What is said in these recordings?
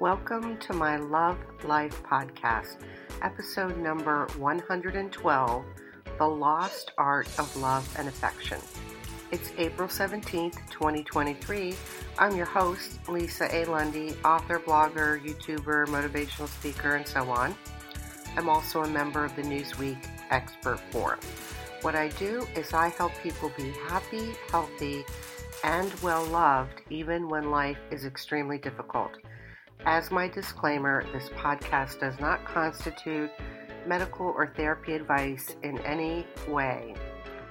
Welcome to my Love Life podcast, episode number 112 The Lost Art of Love and Affection. It's April 17th, 2023. I'm your host, Lisa A. Lundy, author, blogger, YouTuber, motivational speaker, and so on. I'm also a member of the Newsweek Expert Forum. What I do is I help people be happy, healthy, and well loved even when life is extremely difficult. As my disclaimer, this podcast does not constitute medical or therapy advice in any way.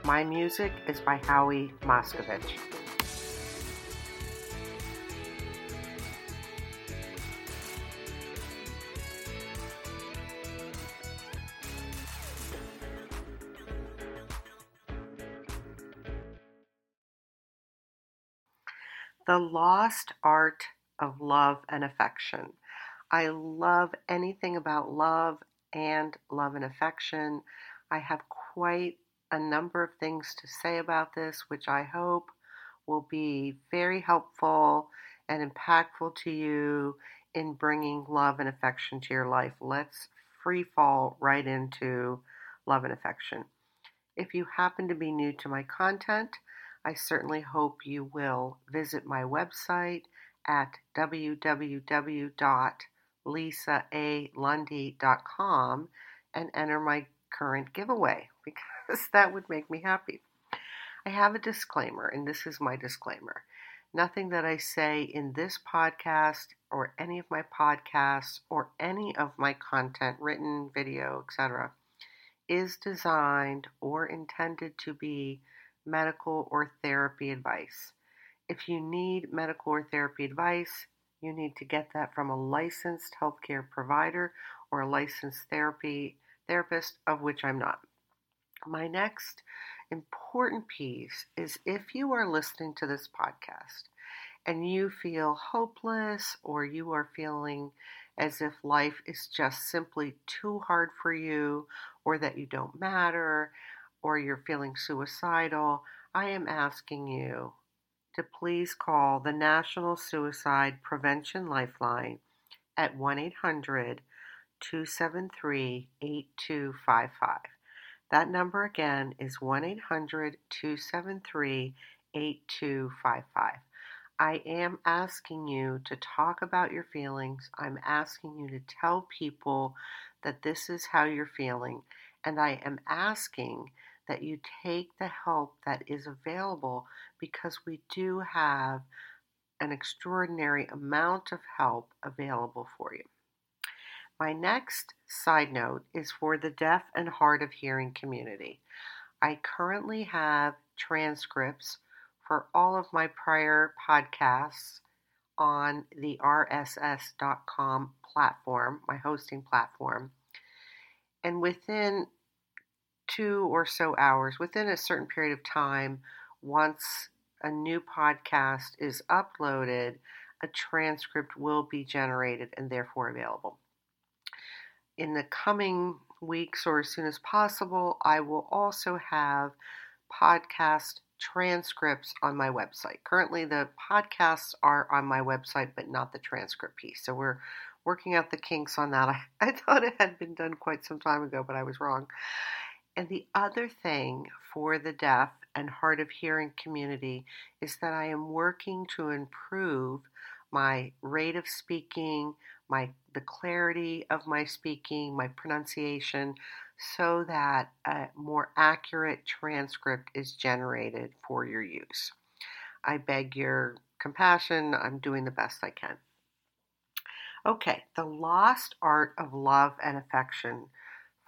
My music is by Howie Moscovich. The Lost Art of love and affection. I love anything about love and love and affection. I have quite a number of things to say about this, which I hope will be very helpful and impactful to you in bringing love and affection to your life. Let's free fall right into love and affection. If you happen to be new to my content, I certainly hope you will visit my website at www.lisaalundy.com and enter my current giveaway because that would make me happy. I have a disclaimer, and this is my disclaimer. Nothing that I say in this podcast or any of my podcasts or any of my content, written, video, etc., is designed or intended to be medical or therapy advice. If you need medical or therapy advice, you need to get that from a licensed healthcare provider or a licensed therapy therapist, of which I'm not. My next important piece is if you are listening to this podcast and you feel hopeless or you are feeling as if life is just simply too hard for you or that you don't matter or you're feeling suicidal, I am asking you to please call the National Suicide Prevention Lifeline at 1 800 273 8255. That number again is 1 800 273 8255. I am asking you to talk about your feelings. I'm asking you to tell people that this is how you're feeling. And I am asking that you take the help that is available because we do have an extraordinary amount of help available for you. My next side note is for the deaf and hard of hearing community. I currently have transcripts for all of my prior podcasts on the rss.com platform, my hosting platform. And within two or so hours, within a certain period of time, once a new podcast is uploaded, a transcript will be generated and therefore available. In the coming weeks or as soon as possible, I will also have podcast transcripts on my website. Currently, the podcasts are on my website, but not the transcript piece. So we're working out the kinks on that. I, I thought it had been done quite some time ago, but I was wrong. And the other thing for the deaf and hard of hearing community is that I am working to improve my rate of speaking, my the clarity of my speaking, my pronunciation so that a more accurate transcript is generated for your use. I beg your compassion. I'm doing the best I can. Okay, the lost art of love and affection.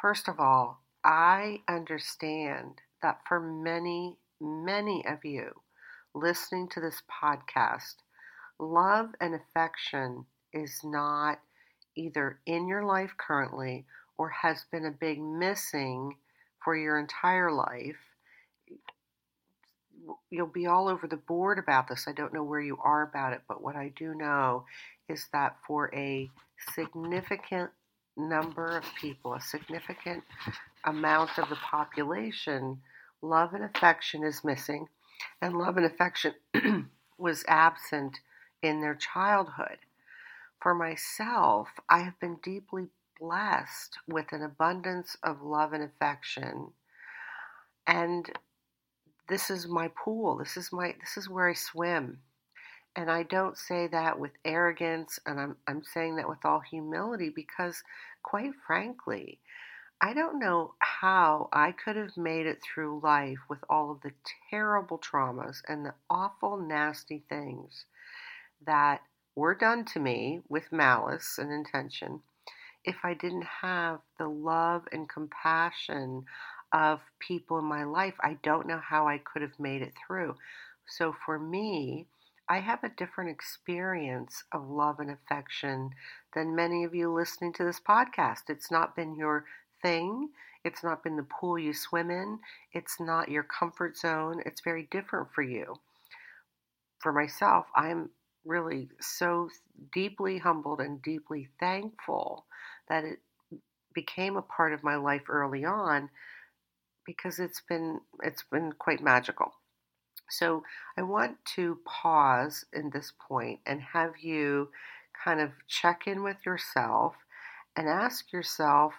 First of all, I understand that for many, many of you listening to this podcast, love and affection is not either in your life currently or has been a big missing for your entire life. You'll be all over the board about this. I don't know where you are about it, but what I do know is that for a significant number of people, a significant amount of the population, love and affection is missing. And love and affection, was absent in their childhood. For myself, I have been deeply blessed with an abundance of love and affection. And this is my pool. This is my this is where I swim. And I don't say that with arrogance and I'm I'm saying that with all humility because quite frankly, I don't know how I could have made it through life with all of the terrible traumas and the awful, nasty things that were done to me with malice and intention if I didn't have the love and compassion of people in my life. I don't know how I could have made it through. So for me, I have a different experience of love and affection than many of you listening to this podcast. It's not been your thing. It's not been the pool you swim in. It's not your comfort zone. It's very different for you. For myself, I'm really so deeply humbled and deeply thankful that it became a part of my life early on because it's been it's been quite magical. So I want to pause in this point and have you kind of check in with yourself and ask yourself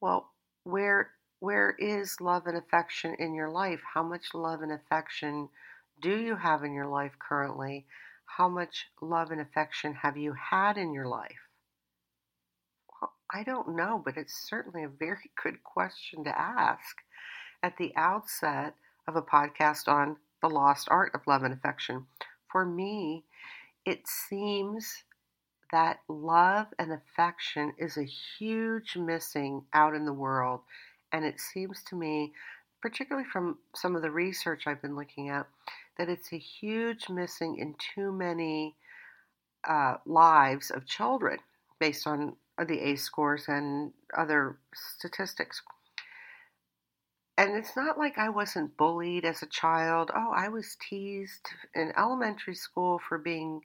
well, where where is love and affection in your life? How much love and affection do you have in your life currently? How much love and affection have you had in your life? Well, I don't know, but it's certainly a very good question to ask at the outset of a podcast on the lost art of love and affection. For me, it seems that love and affection is a huge missing out in the world. And it seems to me, particularly from some of the research I've been looking at, that it's a huge missing in too many uh, lives of children based on the ACE scores and other statistics. And it's not like I wasn't bullied as a child. Oh, I was teased in elementary school for being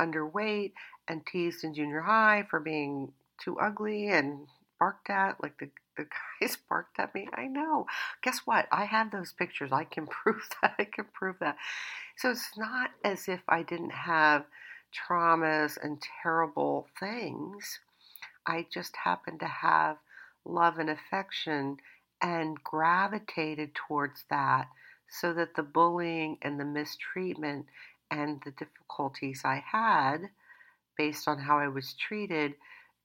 underweight and teased in junior high for being too ugly and barked at like the, the guys barked at me. I know. Guess what? I have those pictures. I can prove that. I can prove that. So it's not as if i didn't have traumas and terrible things. I just happen to have love and affection and gravitated towards that so that the bullying and the mistreatment and the difficulties i had based on how I was treated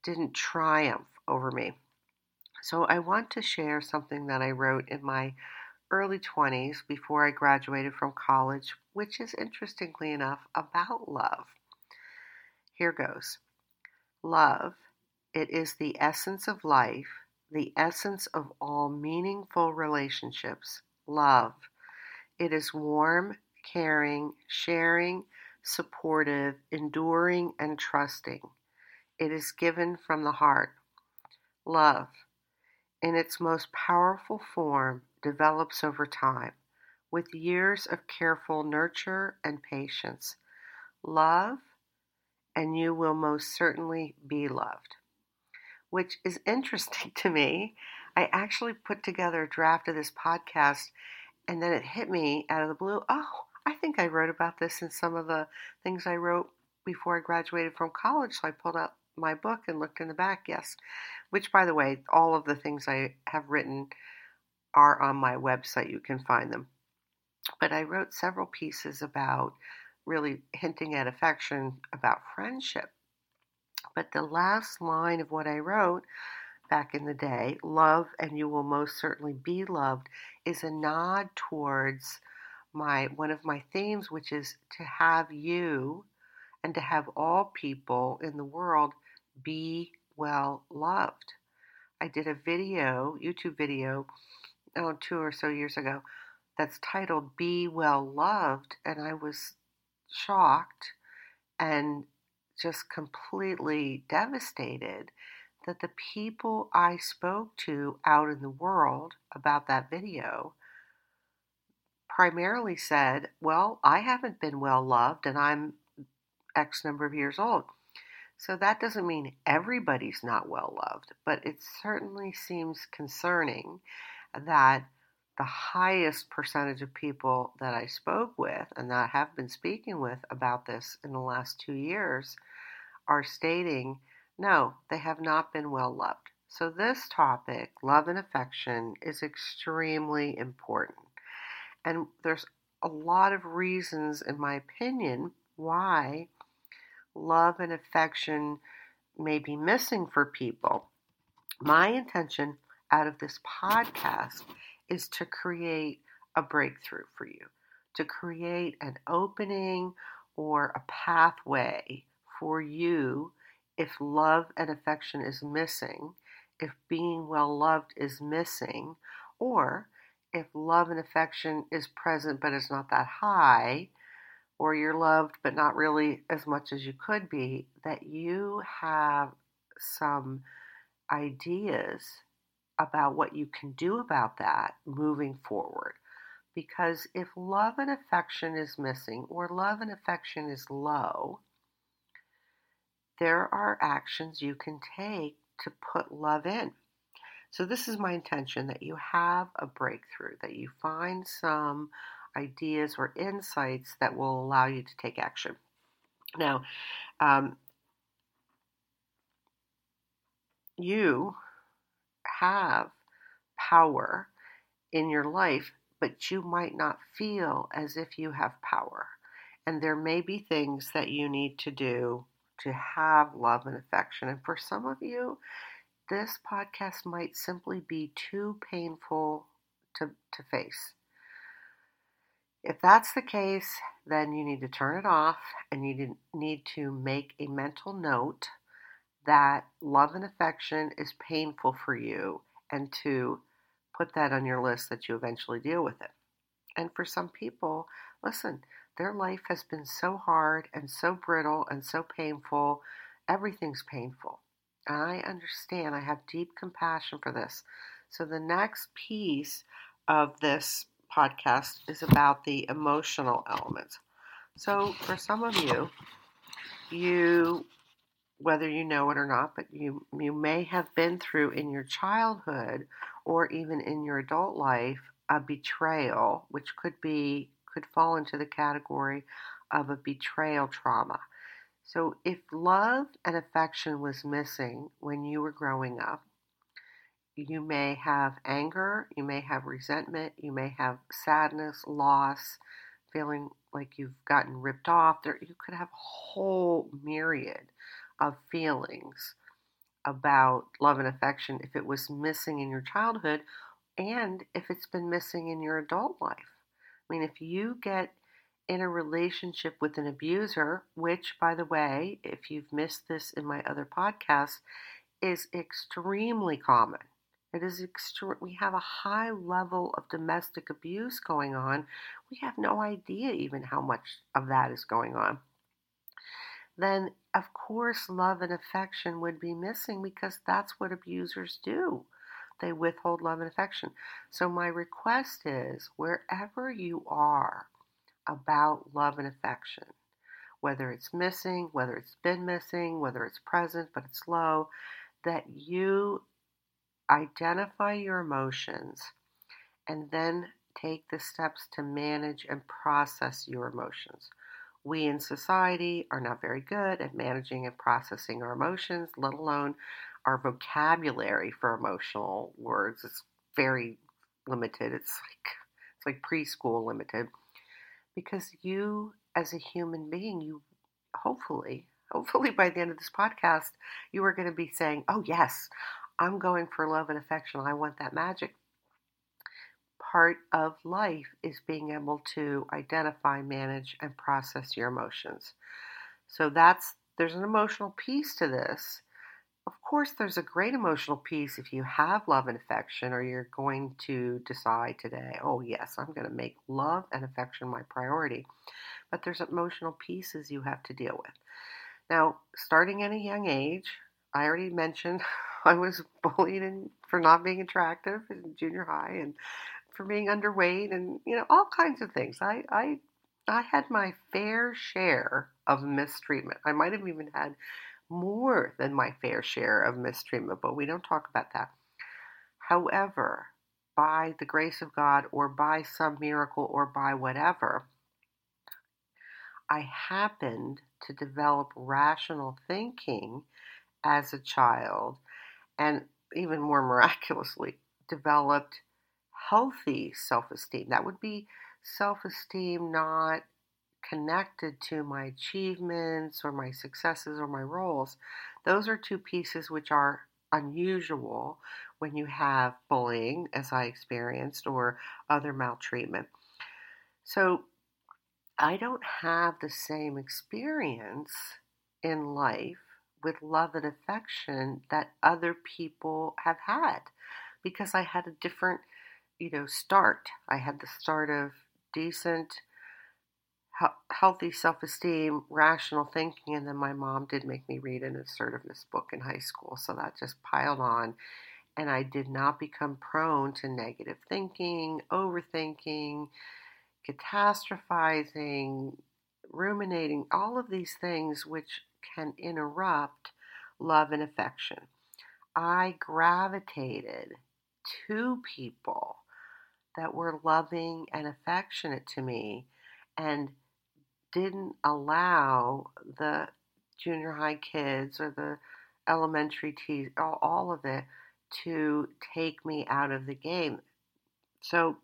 didn't triumph over me. So I want to share something that I wrote in my early 20s before I graduated from college, which is interestingly enough about love. Here goes Love, it is the essence of life, the essence of all meaningful relationships. Love, it is warm, caring, sharing, supportive, enduring, and trusting. It is given from the heart. Love, in its most powerful form, develops over time with years of careful nurture and patience. Love, and you will most certainly be loved. Which is interesting to me. I actually put together a draft of this podcast, and then it hit me out of the blue. Oh, I think I wrote about this in some of the things I wrote before I graduated from college. So I pulled out my book and looked in the back, yes. Which, by the way, all of the things I have written are on my website. You can find them. But I wrote several pieces about really hinting at affection, about friendship. But the last line of what I wrote back in the day, love and you will most certainly be loved, is a nod towards my one of my themes, which is to have you and to have all people in the world be well loved. I did a video, YouTube video, oh, two or so years ago, that's titled Be Well Loved, and I was shocked and just completely devastated that the people I spoke to out in the world about that video primarily said, Well, I haven't been well loved and I'm X number of years old. So that doesn't mean everybody's not well loved, but it certainly seems concerning that the highest percentage of people that I spoke with and that I have been speaking with about this in the last two years are stating no, they have not been well loved. So, this topic, love and affection, is extremely important. And there's a lot of reasons, in my opinion, why love and affection may be missing for people. My intention out of this podcast is to create a breakthrough for you, to create an opening or a pathway for you if love and affection is missing, if being well loved is missing, or if love and affection is present but it's not that high, or you're loved but not really as much as you could be, that you have some ideas about what you can do about that moving forward. Because if love and affection is missing or love and affection is low, there are actions you can take to put love in. So, this is my intention that you have a breakthrough, that you find some ideas or insights that will allow you to take action. Now, um, you have power in your life, but you might not feel as if you have power. And there may be things that you need to do to have love and affection. And for some of you, this podcast might simply be too painful to, to face. If that's the case, then you need to turn it off and you need to make a mental note that love and affection is painful for you and to put that on your list that you eventually deal with it. And for some people, listen, their life has been so hard and so brittle and so painful. Everything's painful. And I understand. I have deep compassion for this. So the next piece of this podcast is about the emotional elements. So for some of you, you whether you know it or not, but you you may have been through in your childhood or even in your adult life a betrayal, which could be could fall into the category of a betrayal trauma. So if love and affection was missing when you were growing up, you may have anger, you may have resentment, you may have sadness, loss, feeling like you've gotten ripped off. There you could have a whole myriad of feelings about love and affection if it was missing in your childhood and if it's been missing in your adult life. I mean, if you get in a relationship with an abuser, which, by the way, if you've missed this in my other podcasts, is extremely common. It is extreme. We have a high level of domestic abuse going on. We have no idea even how much of that is going on then of course love and affection would be missing because that's what abusers do. They withhold love and affection. So, my request is wherever you are about love and affection, whether it's missing, whether it's been missing, whether it's present but it's low, that you identify your emotions and then take the steps to manage and process your emotions. We in society are not very good at managing and processing our emotions, let alone our vocabulary for emotional words. It's very limited. It's like it's like preschool limited. Because you as a human being, you hopefully, hopefully by the end of this podcast, you are going to be saying, "Oh yes, I'm going for love and affection. I want that magic." Part of life is being able to identify, manage, and process your emotions. So that's there's an emotional piece to this. Of course, there's a great emotional piece if you have love and affection, or you're going to decide today, oh, yes, I'm going to make love and affection my priority. But there's emotional pieces you have to deal with. Now, starting at a young age, I already mentioned I was bullied for not being attractive in junior high, and for being underweight and you know all kinds of things. I I I had my fair share of mistreatment. I might have even had more than my fair share of mistreatment, but we don't talk about that. However, by the grace of God or by some miracle or by whatever, I happened to develop rational thinking as a child and even more miraculously developed healthy self esteem. That would be self esteem not connected to my achievements or my successes or my roles. Those are two pieces which are unusual when you have bullying, as I experienced, or other maltreatment. So I don't have the same experience in life with love and affection that other people have had because I had a different, you know, start. I had the start of decent, healthy self esteem, rational thinking, and then my mom did make me read an assertiveness book in high school, so that just piled on. And I did not become prone to negative thinking, overthinking, catastrophizing, ruminating, all of these things which can interrupt love and affection. I gravitated to people that were loving and affectionate to me and didn't allow the junior high kids or the elementary teens, all of it, to take me out of the game. So,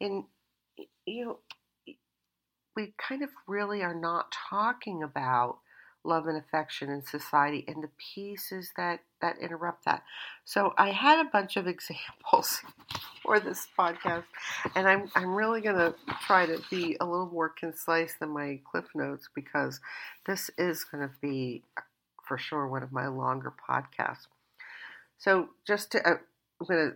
in you know, we kind of really are not talking about love and affection in society and the pieces that that interrupt that. So I had a bunch of examples for this podcast, and I'm I'm really gonna try to be a little more concise than my cliff notes because this is gonna be for sure one of my longer podcasts. So just to uh, I'm gonna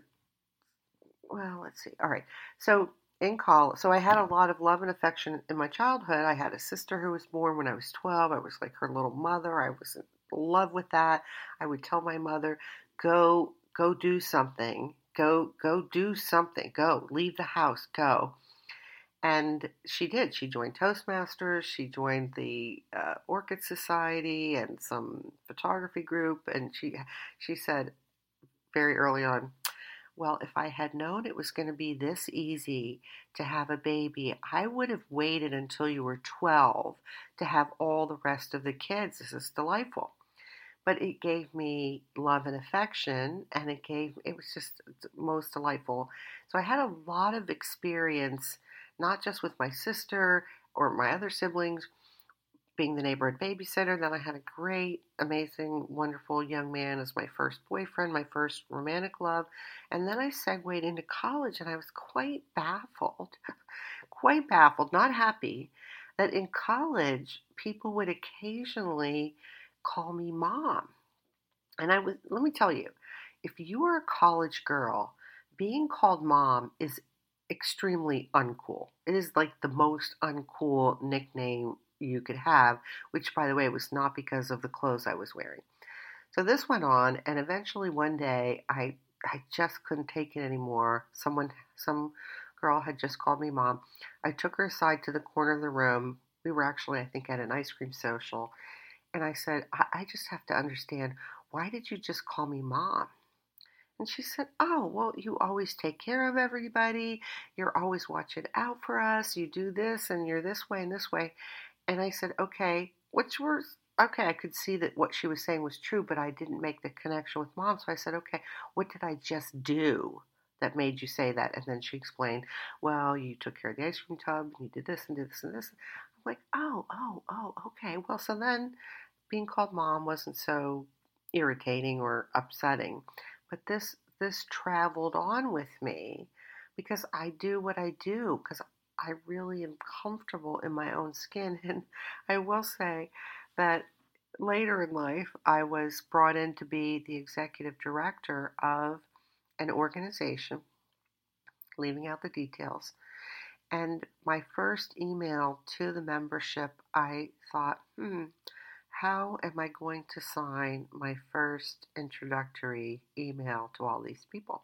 well let's see all right so in college. So I had a lot of love and affection in my childhood. I had a sister who was born when I was 12. I was like her little mother. I was in love with that. I would tell my mother, "Go, go do something. Go, go do something. Go, leave the house. Go." And she did. She joined Toastmasters. She joined the uh, Orchid Society and some photography group. And she she said very early on, well, if I had known it was going to be this easy to have a baby, I would have waited until you were 12 to have all the rest of the kids. This is delightful. But it gave me love and affection, and it gave, it was just most delightful. So I had a lot of experience, not just with my sister or my other siblings, being the neighborhood babysitter. Then I had a great, amazing, wonderful young man as my first boyfriend, my first romantic love. And then I segued into college and I was quite baffled, quite baffled, not happy that in college people would occasionally call me mom. And I was, let me tell you, if you are a college girl, being called mom is extremely uncool. It is like the most uncool nickname you could have, which, by the way, was not because of the clothes I was wearing. So this went on, and eventually one day I I just couldn't take it anymore. Someone, some girl had just called me mom. I took her aside to the corner of the room. We were actually, I think, at an ice cream social, and I said, I, I just have to understand why did you just call me mom? And she said, Oh, well, you always take care of everybody. You're always watching out for us. You do this and you're this way and this way. And I said, okay, which was okay, I could see that what she was saying was true, but I didn't make the connection with mom. So I said, okay, what did I just do that made you say that? And then she explained, well, you took care of the ice cream tub, and you did this and did this and this. I'm like, oh, oh, oh, okay. Well, so then being called mom wasn't so irritating or upsetting, but this this traveled on with me because I do what I do because I really am comfortable in my own skin. And I will say that later in life, I was brought in to be the executive director of an organization, leaving out the details. And my first email to the membership, I thought, hmm, how am I going to sign my first introductory email to all these people?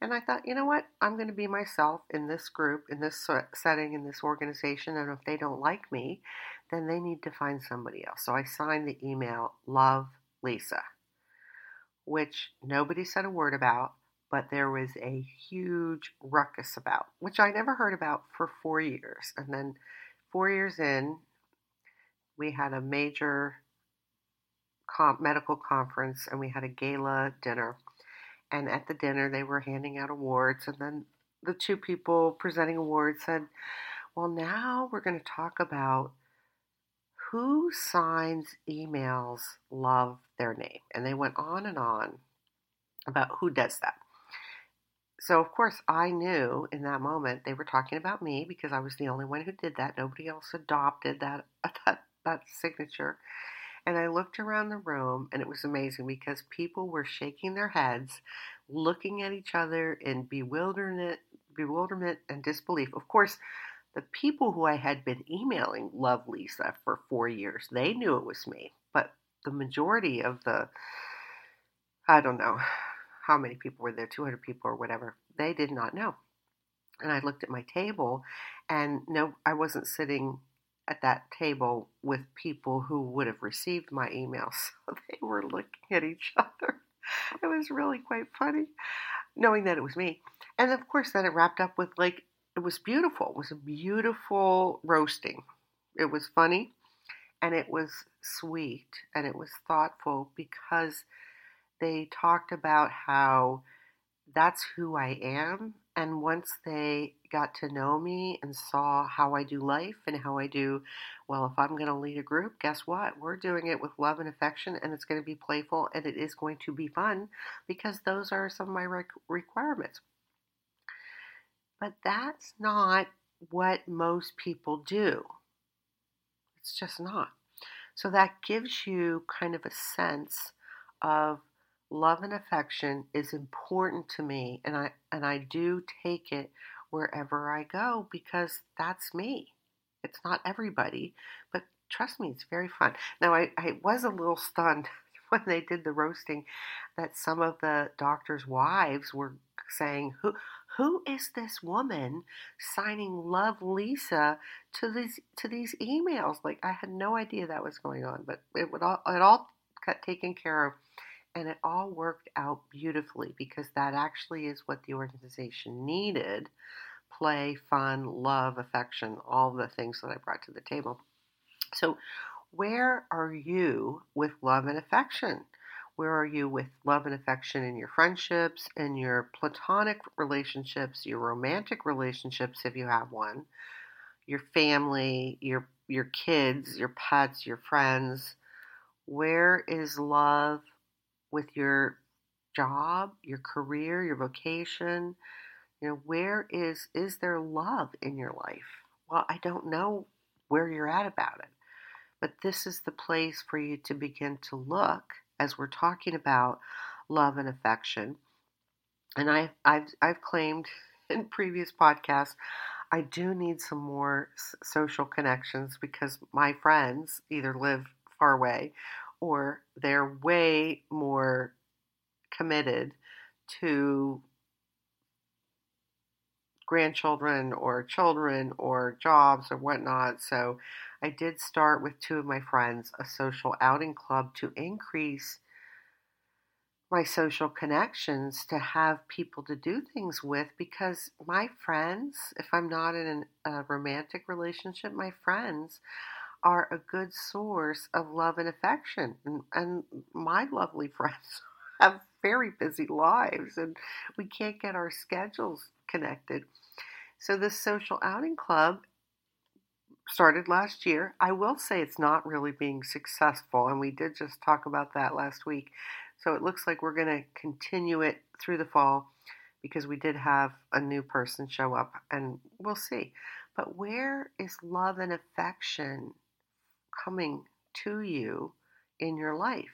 And I thought, you know what? I'm going to be myself in this group, in this setting, in this organization. And if they don't like me, then they need to find somebody else. So I signed the email, Love Lisa, which nobody said a word about. but there was a huge ruckus about, which I never heard about for four years. And then four years in, we had a major medical conference and we had a gala dinner. And at the dinner, they were handing out awards. And then the two people presenting awards said, Well, now we're going to talk about who signs emails love their name. And they went on and on about who does that. So, of course, I knew in that moment they were talking about me because I was the only one who did that. Nobody else adopted that, that, that signature. And I looked around the room and it was amazing because people were shaking their heads, looking at each other in bewilderment, bewilderment and disbelief. Of course, the people who I had been emailing Love Lisa for four years, they knew it was me. But the majority of the, I don't know how many people were there, 200 people or whatever, they did not know. And I looked at my table and no, I wasn't sitting at that table with people who would have received my email. So they were looking at each other. It was really quite funny knowing that it was me. And of course, then it wrapped up with like, it was beautiful. It was a beautiful roasting. It was funny and it was sweet and it was thoughtful because they talked about how that's who I am and once they got to know me and saw how I do life and how I do, well, if I'm going to lead a group, guess what? We're doing it with love and affection, and it's going to be playful and it is going to be fun because those are some of my requirements. But that's not what most people do. It's just not. So that gives you kind of a sense of love and affection is important to me and I and I do take it wherever I go because that's me. It's not everybody, but trust me, it's very fun. Now I, I was a little stunned when they did the roasting that some of the doctors' wives were saying, Who who is this woman signing love Lisa to these to these emails? Like I had no idea that was going on, but it would all it all got taken care of and it all worked out beautifully because that actually is what the organization needed play, fun, love, affection, all the things that I brought to the table. So, where are you with love and affection? Where are you with love and affection in your friendships, in your platonic relationships, your romantic relationships if you have one, your family, your your kids, your pets, your friends? Where is love with your job, your career, your vocation? You know, where is is there love in your life? Well, I don't know where you're at about it. But this is the place for you to begin to look as we're talking about love and affection. And I I've I've claimed in previous podcasts I do need some more social connections because my friends either live far away or they're way more committed to grandchildren or children or jobs or whatnot. So I did start with two of my friends a social outing club to increase my social connections to have people to do things with because my friends, if I'm not in a romantic relationship, my friends are a good source of love and affection. And, and my lovely friends have very busy lives and we can't get our schedules connected. So, this social outing club started last year. I will say it's not really being successful, and we did just talk about that last week. So, it looks like we're going to continue it through the fall because we did have a new person show up, and we'll see. But where is love and affection coming to you in your life?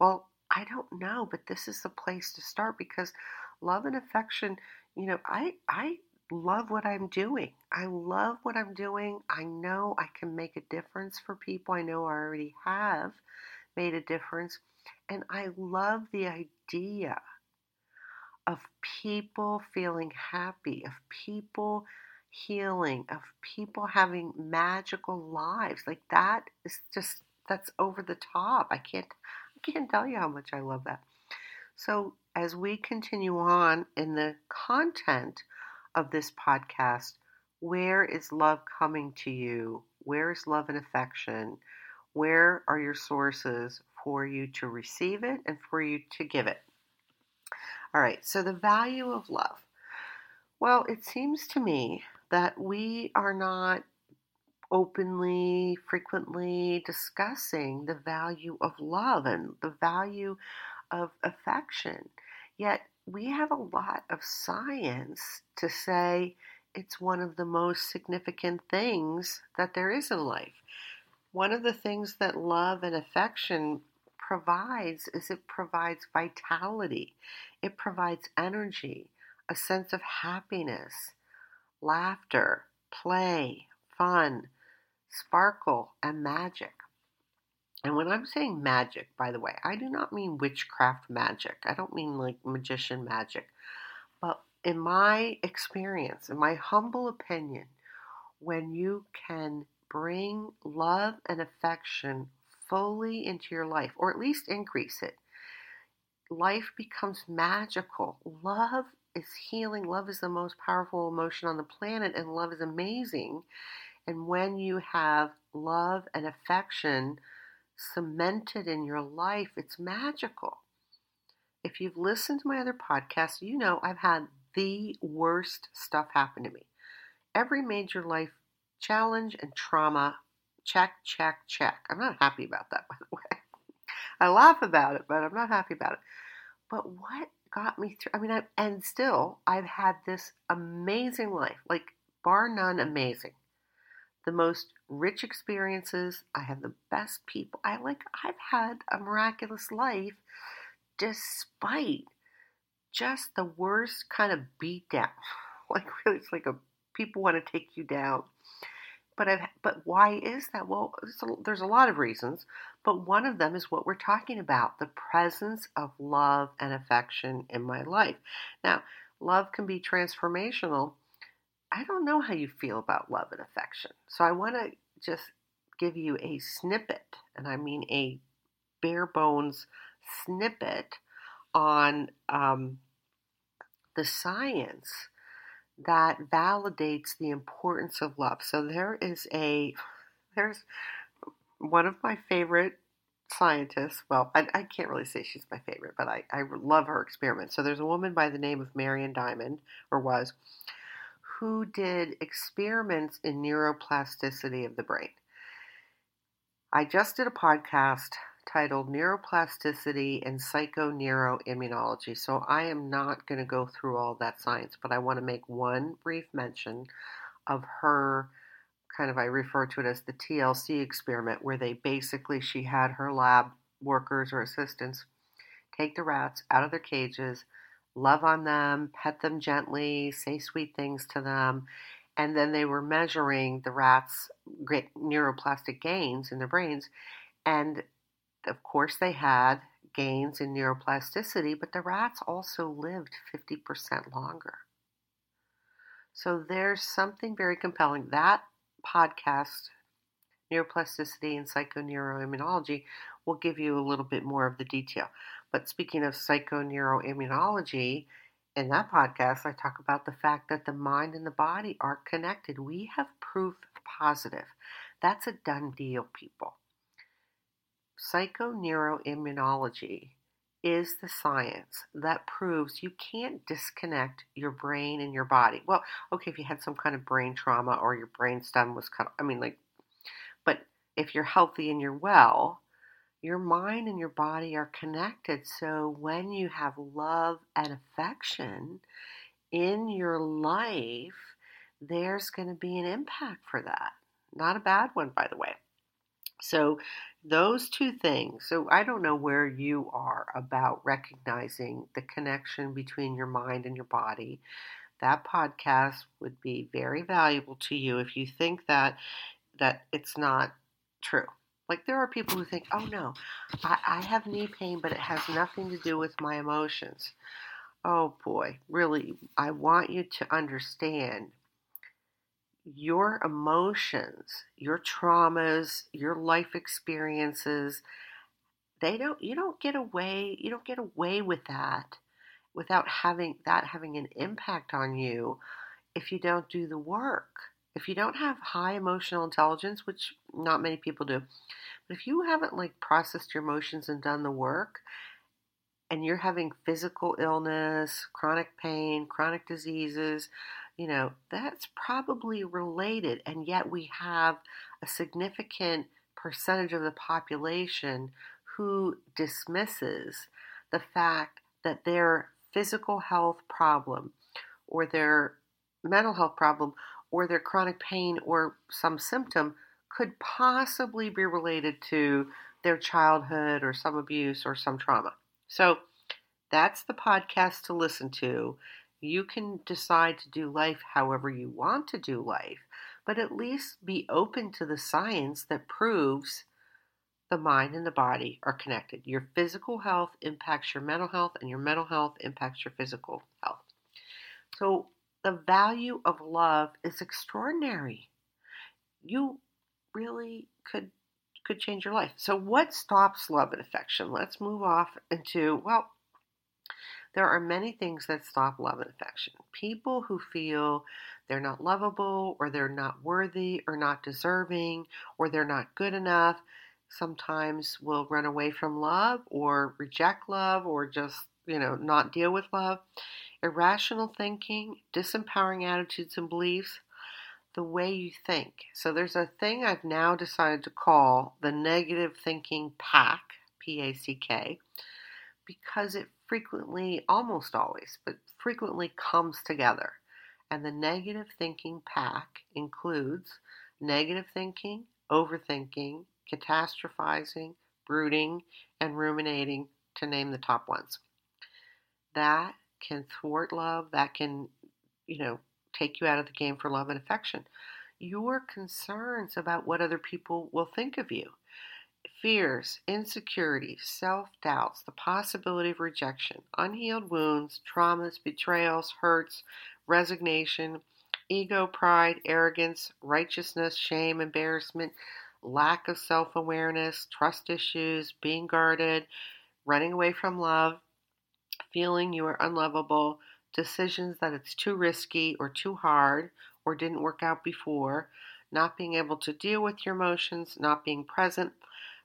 Well, I don't know, but this is the place to start because love and affection, you know, I I love what I'm doing. I love what I'm doing. I know I can make a difference for people. I know I already have made a difference. And I love the idea of people feeling happy, of people healing, of people having magical lives. Like that is just that's over the top. I can't I can't tell you how much I love that. So as we continue on in the content of this podcast, where is love coming to you? Where is love and affection? Where are your sources for you to receive it and for you to give it? All right, so the value of love. Well, it seems to me that we are not openly, frequently discussing the value of love and the value of affection. Yet we have a lot of science to say it's one of the most significant things that there is in life. One of the things that love and affection provides is it provides vitality, it provides energy, a sense of happiness, laughter, play, fun, sparkle, and magic. And when I'm saying magic, by the way, I do not mean witchcraft magic. I don't mean like magician magic. But in my experience, in my humble opinion, when you can bring love and affection fully into your life, or at least increase it, life becomes magical. Love is healing. Love is the most powerful emotion on the planet, and love is amazing. And when you have love and affection cemented in your life, it's magical. If you've listened to my other podcasts, you know I've had the worst stuff happen to me. Every major life challenge and trauma, check, check, check. I'm not happy about that, by the way. I laugh about it, but I'm not happy about it. But what got me through? I mean, I, and still, I've had this amazing life, like bar none amazing. The most rich experiences. I have the best people. I like. I've had a miraculous life, despite just the worst kind of beat down. Like really, it's like a people want to take you down. But I've, but why is that? Well, a, there's a lot of reasons, but one of them is what we're talking about: the presence of love and affection in my life. Now, love can be transformational. I don't know how you feel about love and affection, so I want to just give you a snippet, and I mean a bare bones snippet on um, the science that validates the importance of love. So there is a there's one of my favorite scientists. Well, I, I can't really say she's my favorite, but I, I love her experiments. So there's a woman by the name of Marian Diamond, or was, who did experiments in neuroplasticity of the brain. I just did a podcast titled Neuroplasticity and Psychoneuroimmunology. So I am not going to go through all that science, but I want to make one brief mention of her kind of, I refer to it as the TLC experiment, where they basically, she had her lab workers or assistants take the rats out of their cages, love on them, pet them gently, say sweet things to them. And then they were measuring the rats' neuroplastic gains in their brains. And of course, they had gains in neuroplasticity, but the rats also lived 50% longer. So there's something very compelling. That podcast, Neuroplasticity and Psychoneuroimmunology, will give you a little bit more of the detail. But speaking of psychoneuroimmunology, in that podcast, I talk about the fact that the mind and the body are connected. We have proof positive. That's a done deal, people. Psychoneuroimmunology is the science that proves you can't disconnect your brain and your body. Well, okay, if you had some kind of brain trauma or your brain stem was cut, I mean, like, but if you're healthy and you're well, your mind and your body are connected. So when you have love and affection in your life, there's going to be an impact for that. Not a bad one, by the way. So, those two things. So, I don't know where you are about recognizing the connection between your mind and your body. That podcast would be very valuable to you if you think that that it's not true. Like there are people who think, oh no, I, I have knee pain, but it has nothing to do with my emotions. Oh boy, really, I want you to understand your emotions, your traumas, your life experiences, they don't you don't get away, you don't get away with that without having that having an impact on you if you don't do the work. If you don't have high emotional intelligence, which not many people do, but if you haven't like processed your emotions and done the work, and you're having physical illness, chronic pain, chronic diseases, you know, that's probably related. And yet we have a significant percentage of the population who dismisses the fact that their physical health problem or their mental health problem or their chronic pain or some symptom could possibly be related to their childhood or some abuse or some trauma. So that's the podcast to listen to. You can decide to do life however you want to do life, but at least be open to the science that proves the mind and the body are connected. Your physical health impacts your mental health, and your mental health impacts your physical health. So, the value of love is extraordinary. You really could could change your life. So, what stops love and affection? Let's move off into well, there are many things that stop love and affection. People who feel they're not lovable, or they're not worthy, or not deserving, or they're not good enough, sometimes will run away from love, or reject love, or just, you know, not deal with love. Irrational thinking, disempowering attitudes and beliefs, the way you think. So there's a thing I've now decided to call the negative thinking pack, P A C K, because it frequently, almost always, but frequently comes together. And the negative thinking pack includes negative thinking, overthinking, catastrophizing, brooding, and ruminating, to name the top ones. That can thwart love, that can, you know, take you out of the game for love and affection. Your concerns about what other people will think of you, fears, insecurities, self doubts, the possibility of rejection, unhealed wounds, traumas, betrayals, hurts, resignation, ego, pride, arrogance, righteousness, shame, embarrassment, lack of self awareness, trust issues, being guarded, running away from love, feeling you are unlovable, decisions that it's too risky or too hard or didn't work out before, not being able to deal with your emotions, not being present,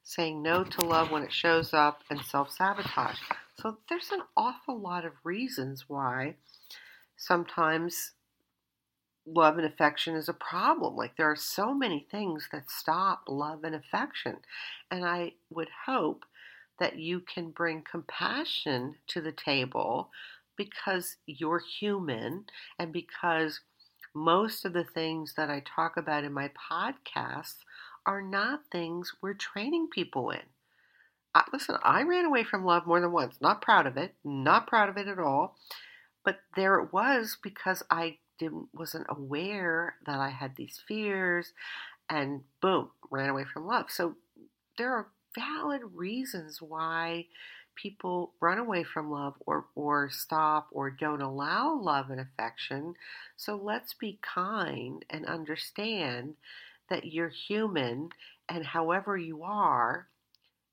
saying no to love when it shows up, and self sabotage. So there's an awful lot of reasons why sometimes love and affection is a problem. Like there are so many things that stop love and affection. And I would hope that you can bring compassion to the table because you're human and because most of the things that I talk about in my podcasts are not things we're training people in. I, listen, I ran away from love more than once. Not proud of it. Not proud of it at all. But there it was because I didn't wasn't aware that I had these fears, and boom, ran away from love. So there are valid reasons why people run away from love or, or stop or don't allow love and affection. So let's be kind and understand that you're human and however you are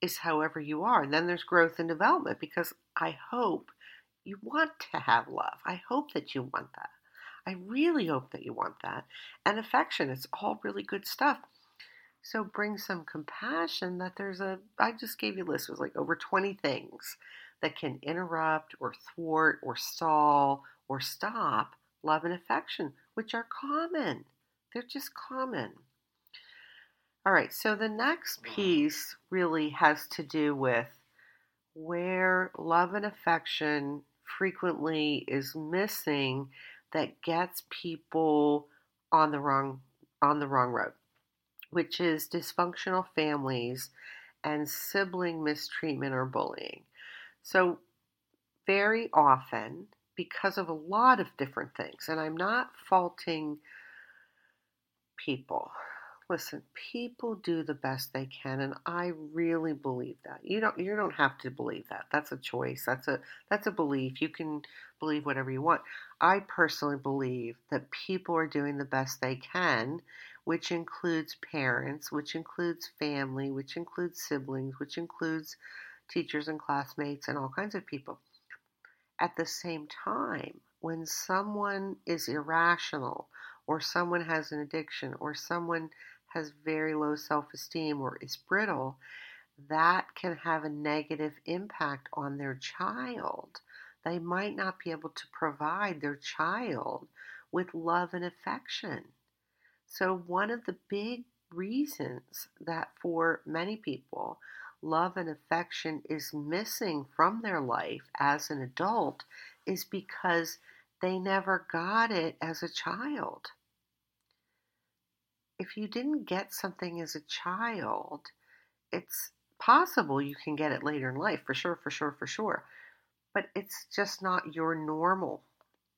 is however you are. And then there's growth and development because I hope you want to have love. I hope that you want that. I really hope that you want that. And affection, it's all really good stuff. So bring some compassion that there's a, I just gave you a list, it was like over 20 things that can interrupt or thwart or stall or stop love and affection, which are common. They're just common. All right, so the next mm-hmm. piece really has to do with where love and affection frequently is missing that gets people on the wrong on the wrong road which is dysfunctional families and sibling mistreatment or bullying. So, very often, because of a lot of different things, and I'm not faulting people. Listen, people do the best they can, and I really believe that. You don't you don't have to believe that. That's a choice. That's a that's a belief. You can believe whatever you want. I personally believe that people are doing the best they can which includes parents, which includes family, which includes siblings, which includes teachers and classmates and all kinds of people. At the same time, when someone is irrational, or someone has an addiction, or someone has very low self esteem or is brittle, that can have a negative impact on their child. They might not be able to provide their child with love and affection. So, one of the big reasons that for many people, love and affection is missing from their life as an adult is because they never got it as a child. If you didn't get something as a child, it's possible you can get it later in life, for sure, for sure, for sure. But it's just not your normal.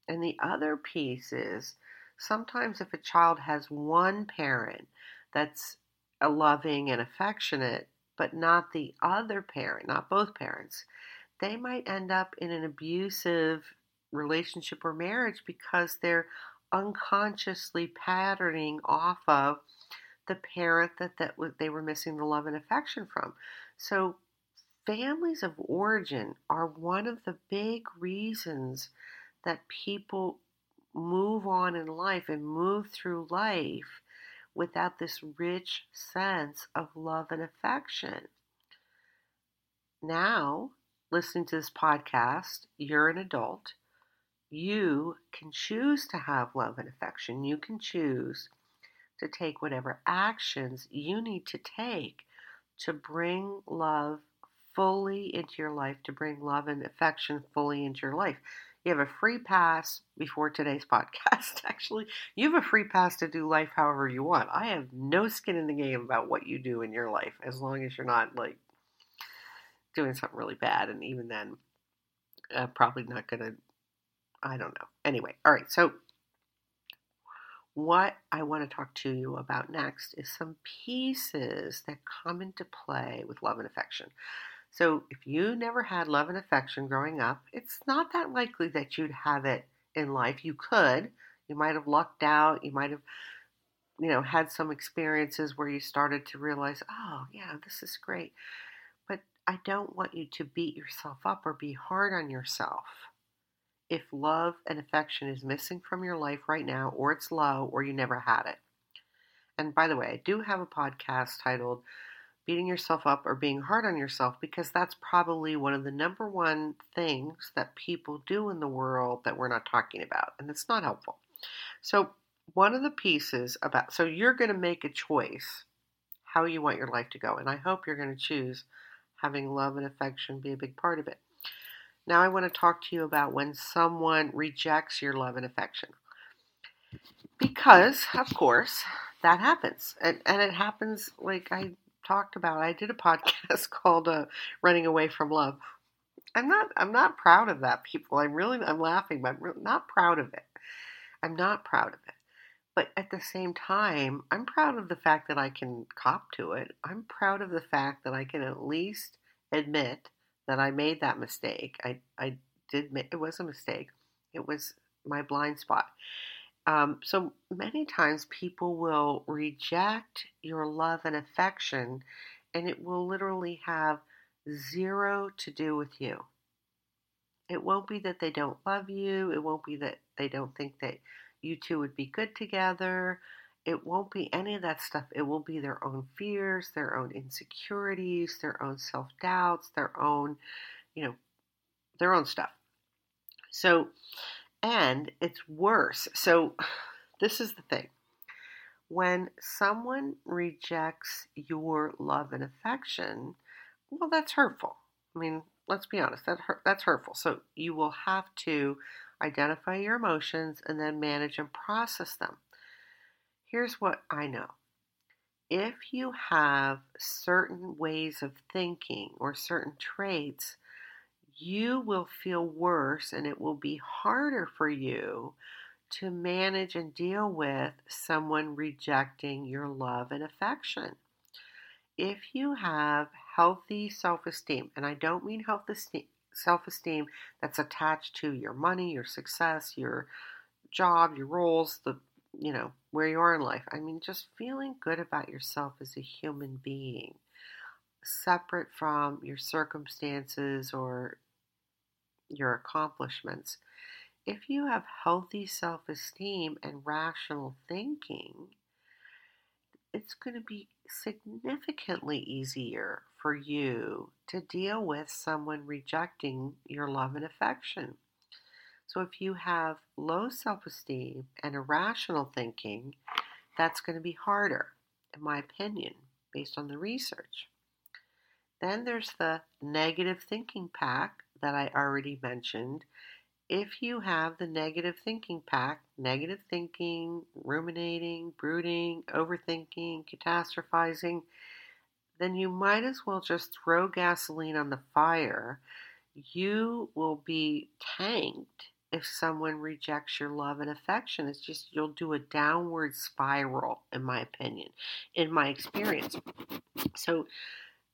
And the other piece is sometimes if a child has one parent that's a loving and affectionate, but not the other parent, not both parents, they might end up in an abusive relationship or marriage because they're unconsciously patterning off of the parent that, that they were missing the love and affection from. So, families of origin are one of the big reasons that people move on in life and move through life without this rich sense of love and affection. Now, listening to this podcast, you're an adult. You can choose to have love and affection. You can choose to take whatever actions you need to take to bring love fully into your life, to bring love and affection fully into your life. You have a free pass before today's podcast. Actually, you have a free pass to do life however you want. I have no skin in the game about what you do in your life as long as you're not like doing something really bad. And even then, uh, probably not going to, I don't know. Anyway, all right. So, what I want to talk to you about next is some pieces that come into play with love and affection. So, if you never had love and affection growing up, it's not that likely that you'd have it in life. You could. You might have lucked out. You might have, you know, had some experiences where you started to realize, oh, yeah, this is great. But I don't want you to beat yourself up or be hard on yourself if love and affection is missing from your life right now, or it's low, or you never had it. And by the way, I do have a podcast titled beating yourself up or being hard on yourself because that's probably one of the number one things that people do in the world that we're not talking about, and it's not helpful. So, one of the pieces about so you're going to make a choice how you want your life to go, and I hope you're going to choose having love and affection be a big part of it. Now, I want to talk to you about when someone rejects your love and affection. Because, of course, that happens. And, and it happens like I talked about. I did a podcast called uh, "Running Away from Love." I'm not. I'm not proud of that, people. I'm really. I'm laughing, but I'm not proud of it. I'm not proud of it. But at the same time, I'm proud of the fact that I can cop to it. I'm proud of the fact that I can at least admit that I made that mistake. I I did. It was a mistake. It was my blind spot. Um, so many times people will reject your love and affection, and it will literally have zero to do with you. It won't be that they don't love you, it won't be that they don't think that you two would be good together. It won't be any of that stuff. It will be their own fears, their own insecurities, their own self doubts, their own, you know, their own stuff. So, and it's worse. So, this is the thing. When someone rejects your love and affection, well, that's hurtful. I mean, let's be honest, that hurt, that's hurtful. So, you will have to identify your emotions and then manage and process them. Here's what I know. If you have certain ways of thinking or certain traits you will feel worse and it will be harder for you to manage and deal with someone rejecting your love and affection. If you have healthy self esteem, and I don't mean healthy self esteem that's attached to your money, your success, your job, your roles, the you know, where you are in life. I mean, just feeling good about yourself as a human being, separate from your circumstances or your accomplishments. If you have healthy self esteem and rational thinking, it's going to be significantly easier for you to deal with someone rejecting your love and affection. So, if you have low self esteem and irrational thinking, that's going to be harder, in my opinion, based on the research. Then there's the negative thinking pack that I already mentioned. If you have the negative thinking pack, negative thinking, ruminating, brooding, overthinking, catastrophizing, then you might as well just throw gasoline on the fire. You will be tanked if someone rejects your love and affection. It's just you'll do a downward spiral, in my opinion, in my experience. So,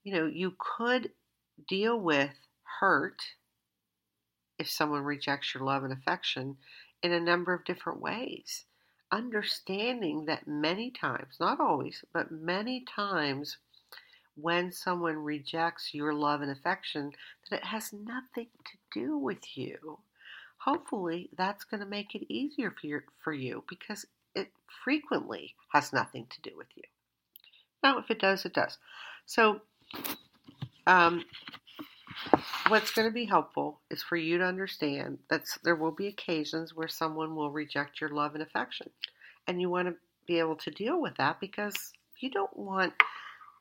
you know, you could deal with hurt if someone rejects your love and affection in a number of different ways. Understanding that many times, not always, but many times, when someone rejects your love and affection, that it has nothing to do with you. Hopefully, that's going to make it easier for, your, for you because it frequently has nothing to do with you. Now, if it does, it does. So, um, what's going to be helpful is for you to understand that there will be occasions where someone will reject your love and affection, and you want to be able to deal with that because you don't want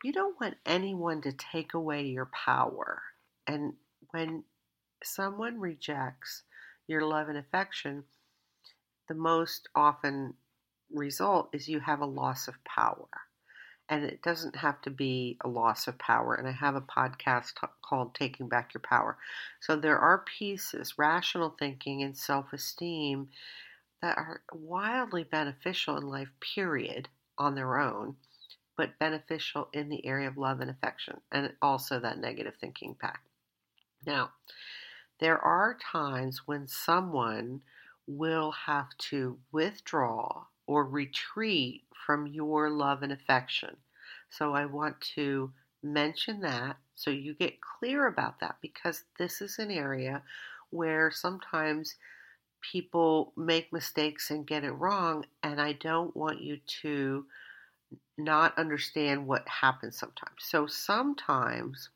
you don't want anyone to take away your power. And when someone rejects your love and affection, the most often result is you have a loss of power and it doesn't have to be a loss of power. And I have a podcast t- called Taking Back Your Power. So there are pieces, rational thinking and self esteem, that are wildly beneficial in life, period, on their own, but beneficial in the area of love and affection, and also that negative thinking pack. Now, there are times when someone will have to withdraw or retreat from your love and affection. So I want to mention that so you get clear about that because this is an area where sometimes people make mistakes and get it wrong, and I don't want you to not understand what happens sometimes. So sometimes,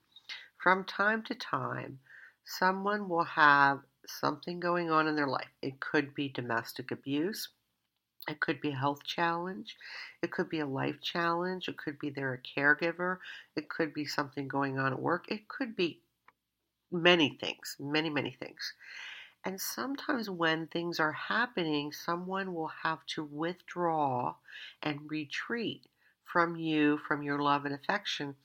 from time to time, someone will have something going on in their life. It could be domestic abuse. It could be a health challenge. It could be a life challenge. It could be they're a caregiver. It could be something going on at work. It could be many things, many, many things. And sometimes when things are happening, someone will have to withdraw and retreat from you, from your love and affection,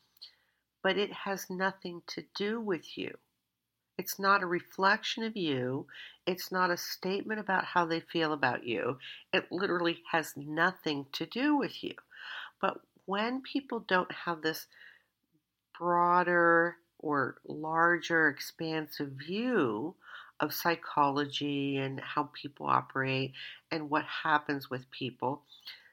but it has nothing to do with you. It's not a reflection of you. It's not a statement about how they feel about you. It literally has nothing to do with you. But when people don't have this broader or larger, expansive view of psychology and how people operate and what happens with people,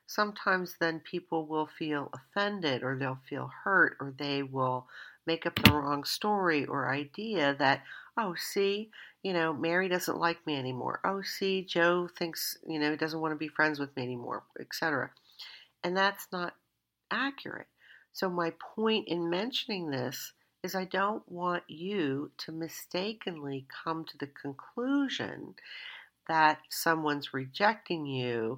sometimes then people will feel offended or they'll feel hurt or they will make up the wrong story or idea that, oh, see, you know, Mary doesn't like me anymore. Oh, see, Joe thinks, you know, he doesn't want to be friends with me anymore, etc. And that's not accurate. So, my point in mentioning this is I don't want you to mistakenly come to the conclusion that someone's rejecting you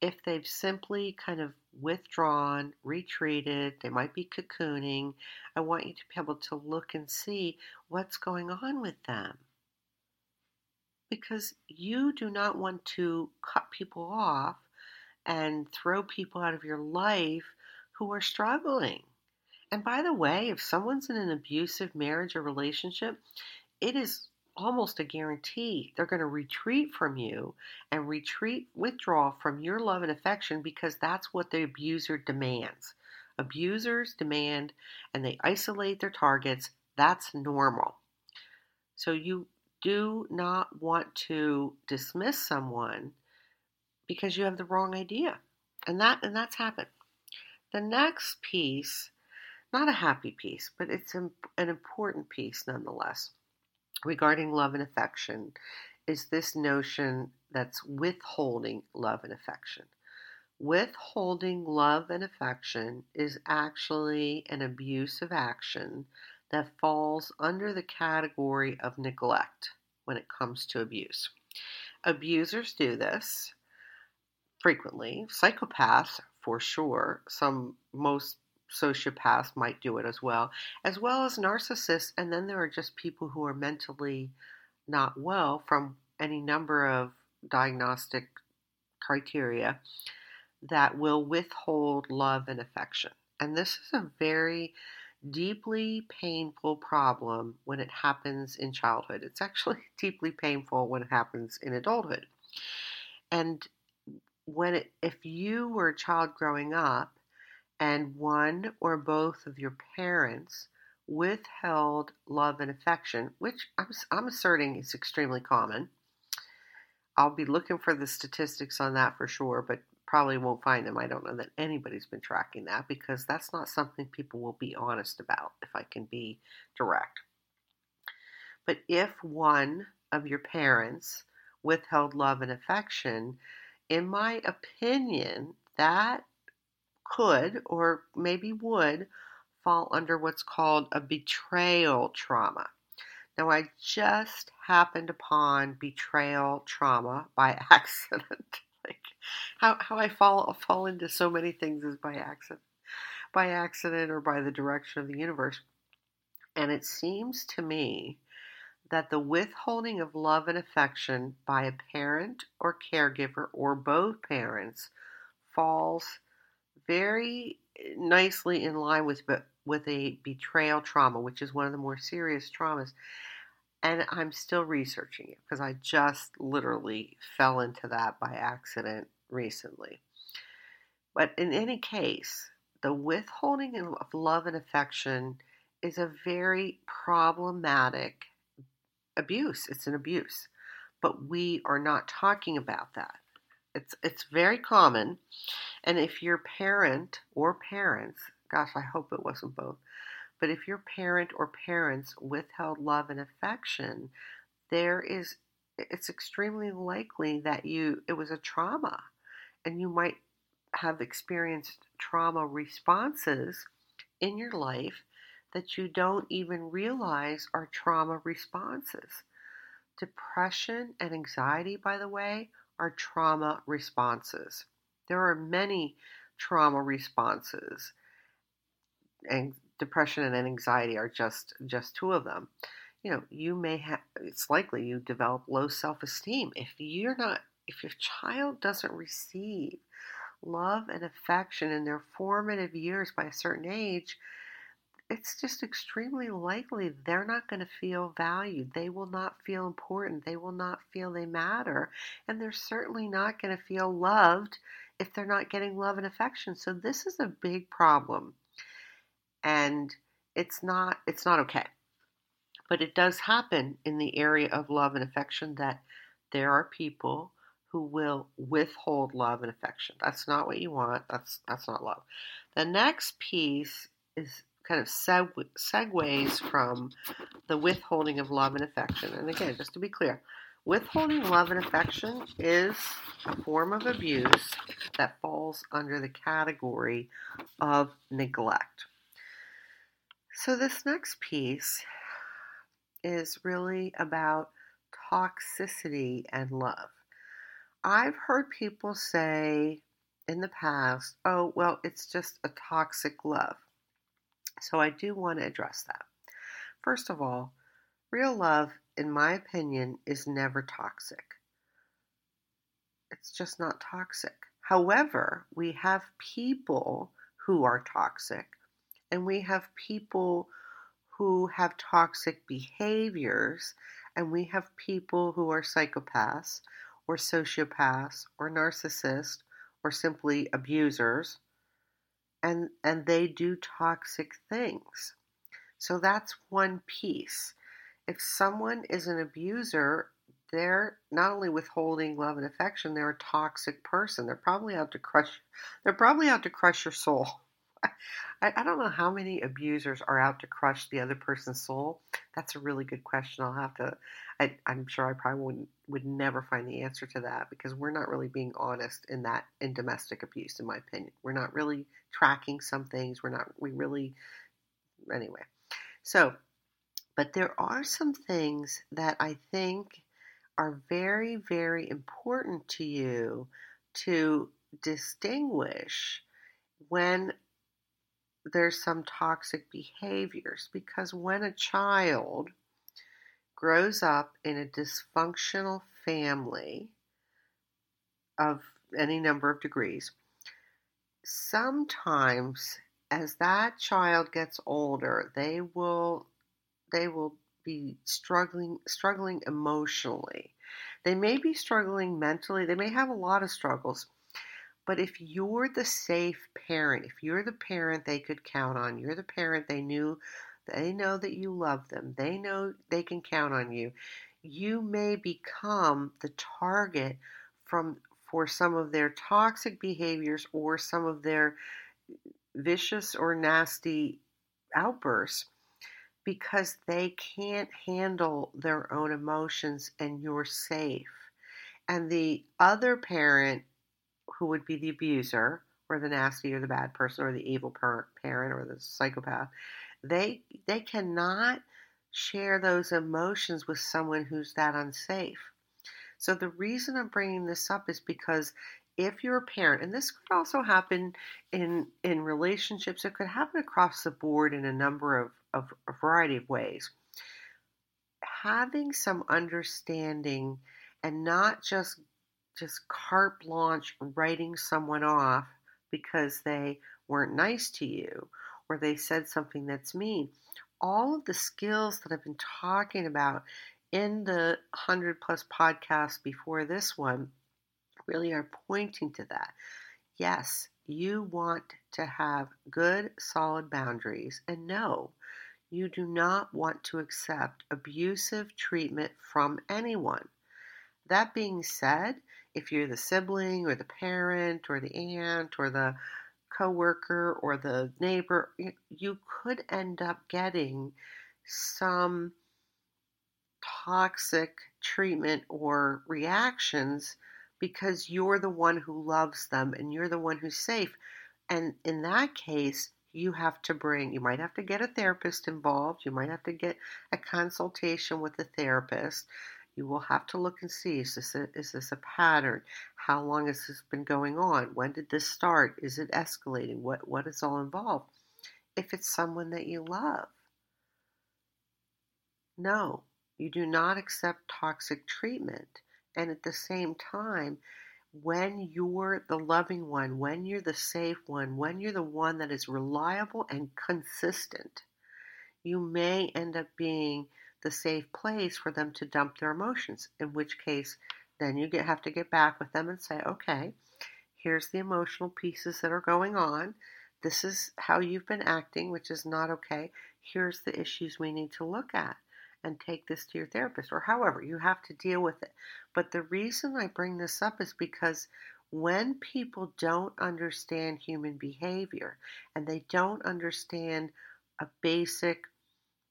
if they've simply kind of withdrawn, retreated, they might be cocooning, I want you to be able to look and see what's going on with them. Because you do not want to cut people off and throw people out of your life who are struggling. And by the way, if someone's in an abusive marriage or relationship, it is almost a guarantee they're going to retreat from you and retreat, withdraw from your love and affection because that's what the abuser demands. Abusers demand and they isolate their targets. That's normal. So you do not want to dismiss someone because you have the wrong idea. And that and that's happened. The next piece, not a happy piece, but it's an important piece nonetheless regarding love and affection is this notion that's withholding love and affection. Withholding love and affection is actually an abusive action that falls under the category of neglect when it comes to abuse. Abusers do this frequently, psychopaths for sure, some most sociopaths might do it as well, as well as narcissists, and then there are just people who are mentally not well from any number of diagnostic criteria that will withhold love and affection. And this is a very deeply painful problem when it happens in childhood. It's actually deeply painful when it happens in adulthood. And when it, if you were a child growing up and one or both of your parents withheld love and affection, which I'm, I'm asserting is extremely common. I'll be looking for the statistics on that for sure, but probably won't find them. I don't know that anybody's been tracking that because that's not something people will be honest about, if I can be direct. But if one of your parents withheld love and affection, in my opinion, that could or maybe would fall under what's called a betrayal trauma. Now, I just happened upon betrayal trauma by accident like how how I fall fall into so many things is by accident, by accident or by the direction of the universe. And it seems to me that the withholding of love and affection by a parent or caregiver or both parents falls very eh, nicely in line with with a betrayal trauma, which is one of the more serious traumas and I'm still researching it because I just literally fell into that by accident recently. But in any case, the withholding of love and affection is a very problematic abuse. It's an abuse. But we are not talking about that. It's it's very common. And if your parent or parents, gosh, I hope it wasn't both, but if your parent or parents withheld love and affection, there is it's extremely likely that you it was a trauma and you might have experienced trauma responses in your life that you don't even realize are trauma responses. Depression and anxiety, by the way, are trauma responses. There are many trauma responses. And depression and anxiety are just just two of them you know you may have it's likely you develop low self-esteem if you're not if your child doesn't receive love and affection in their formative years by a certain age it's just extremely likely they're not going to feel valued. They will not feel important. They will not feel they matter. And they're certainly not going to feel loved if they're not getting love and affection. So, this is a big problem and it's not it's not okay. But it does happen in the area of love and affection that there are people who will withhold love and affection. That's not what you want. That's that's not love. The next piece is kind of seg- segues from the withholding of love and affection. And again, just to be clear, withholding love and affection is a form of abuse that falls under the category of neglect. So, this next piece is really about toxicity and love. I've heard people say in the past, oh, well, it's just a toxic love. So, I do want to address that. First of all, real love, in my opinion, is never toxic. It's just not toxic. However, we have people who are toxic and we have people who have toxic behaviors, and we have people who are psychopaths or sociopaths or narcissists or simply abusers, and, and they do toxic things. So that's one piece. If someone is an abuser, they're not only withholding love and affection, they're a toxic person. They're probably out to crush they're probably out to crush your soul. I, I don't know how many abusers are out to crush the other person's soul. That's a really good question. I'll have to. I, I'm sure I probably wouldn't, would never find the answer to that because we're not really being honest in that in domestic abuse, in my opinion. We're not really tracking some things. We're not. We really. Anyway, so, but there are some things that I think are very, very important to you to distinguish when there's some toxic behaviors because when a child grows up in a dysfunctional family of any number of degrees, sometimes as that child gets older, they will they will be struggling struggling emotionally. They may be struggling mentally. They may have a lot of struggles. But if you're the safe parent, if you're the parent they could count on, you're the parent they knew, they know that you love them, they know they can count on you, you may become the target from for some of their toxic behaviors or some of their vicious or nasty outbursts because they can't handle their own emotions and you're safe. And the other parent who would be the abuser or the nasty or the bad person or the evil parent or the psychopath, they they cannot share those emotions with someone who's that unsafe. So the reason I'm bringing this up is because if you're a parent, and this could also happen in in relationships, it could happen across the board in a number of, of a variety of ways. Having some understanding and not just just carte blanche writing someone off because they weren't nice to you or they said something that's mean. All of the skills that I've been talking about in the 100 plus podcasts before this one really are pointing to that. Yes, you want to have good, solid boundaries, and no, you do not want to accept abusive treatment from anyone. That being said, if you're the sibling or the parent or the aunt or the coworker or the neighbor, you could end up getting some toxic treatment or reactions because you're the one who loves them and you're the one who's safe. And in that case, you have to bring, you might have to get a therapist involved, you might have to get a consultation with a therapist you will have to look and see is this a, is this a pattern? How long has this been going on? When did this start? Is it escalating? What what is all involved? If it's someone that you love. No, you do not accept toxic treatment. And at the same time, when you're the loving one, when you're the safe one, when you're the one that is reliable and consistent, you may end up being the safe place for them to dump their emotions. In which case, then you get, have to get back with them and say, okay, here's the emotional pieces that are going on. This is how you've been acting, which is not okay. Here's the issues we need to look at and take this to your therapist or however you have to deal with it. But the reason I bring this up is because when people don't understand human behavior and they don't understand a basic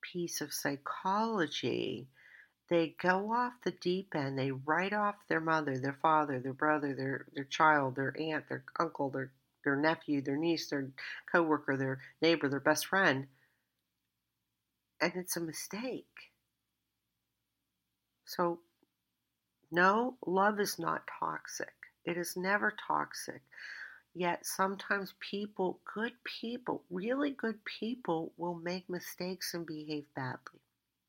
piece of psychology, they go off the deep end. They write off their mother, their father, their brother, their their child, their aunt, their uncle, their their nephew, their niece, their coworker, their neighbor, their best friend. And it's a mistake. So no, love is not toxic. It is never toxic. Yet sometimes people, good people, really good people, will make mistakes and behave badly.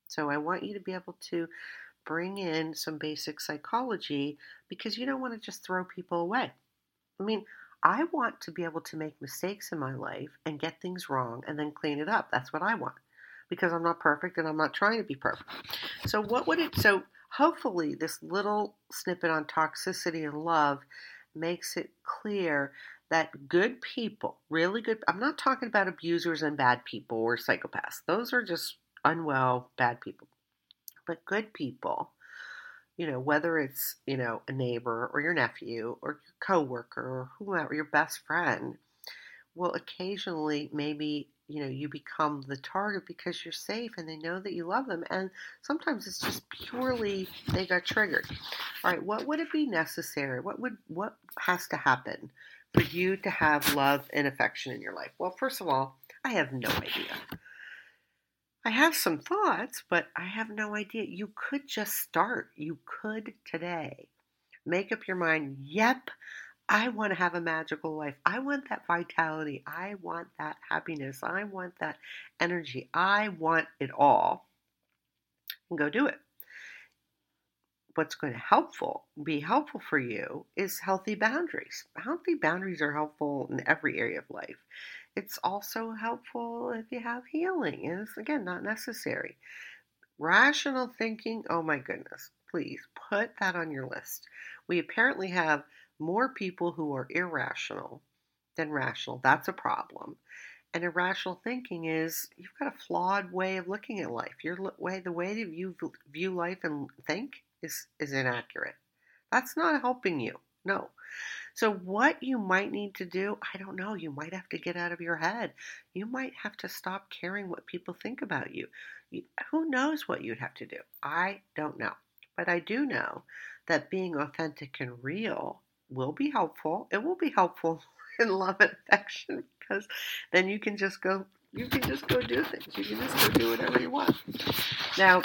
So I want you to be able to bring in some basic psychology because you don't want to just throw people away. I mean, I want to be able to make mistakes in my life and get things wrong and then clean it up. That's what I want because I'm not perfect and I'm not trying to be perfect. So, what would it, so hopefully, this little snippet on toxicity and love makes it clear that good people, really good, I'm not talking about abusers and bad people or psychopaths. Those are just unwell, bad people. But good people, you know, whether it's, you know, a neighbor or your nephew or your coworker or whoever, your best friend, will occasionally maybe you know you become the target because you're safe and they know that you love them and sometimes it's just purely they got triggered all right what would it be necessary what would what has to happen for you to have love and affection in your life well first of all i have no idea i have some thoughts but i have no idea you could just start you could today make up your mind yep I want to have a magical life. I want that vitality. I want that happiness. I want that energy. I want it all. And go do it. What's going to helpful be helpful for you is healthy boundaries. Healthy boundaries are helpful in every area of life. It's also helpful if you have healing, and it's again not necessary. Rational thinking, oh my goodness, please put that on your list. We apparently have more people who are irrational than rational. That's a problem. And irrational thinking is you've got a flawed way of looking at life. Your way, the way that you view life and think is is inaccurate. That's not helping you. No. So what you might need to do, I don't know. You might have to get out of your head. You might have to stop caring what people think about you. you who knows what you'd have to do? I don't know. But I do know that being authentic and real will be helpful. It will be helpful in love and affection because then you can just go you can just go do things. You can just go do whatever you want. Now,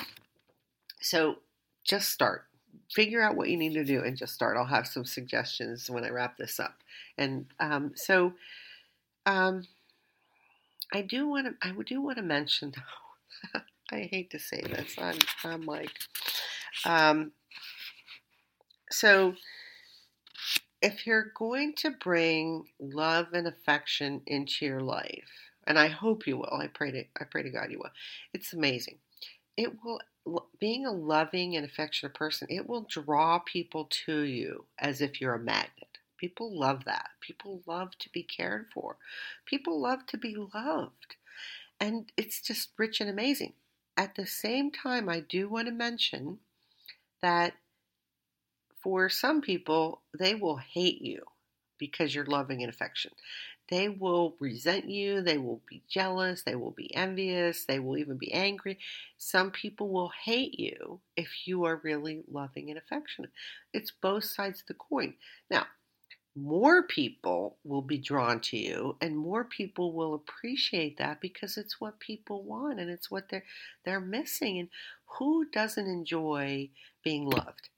so just start. Figure out what you need to do and just start. I'll have some suggestions when I wrap this up. And um, so, um, I do want to. I do want to mention. Though I hate to say this. I'm. I'm like. Um, so if you're going to bring love and affection into your life, and I hope you will, I pray to I pray to God you will. It's amazing. It will being a loving and affectionate person, it will draw people to you as if you're a magnet. People love that. People love to be cared for. People love to be loved. And it's just rich and amazing. At the same time, I do want to mention that for some people, they will hate you because you're loving and affection. They will resent you, they will be jealous, they will be envious, they will even be angry. Some people will hate you if you are really loving and affectionate. It's both sides of the coin. Now, more people will be drawn to you and more people will appreciate that because it's what people want and it's what they're they're missing and who doesn't enjoy being loved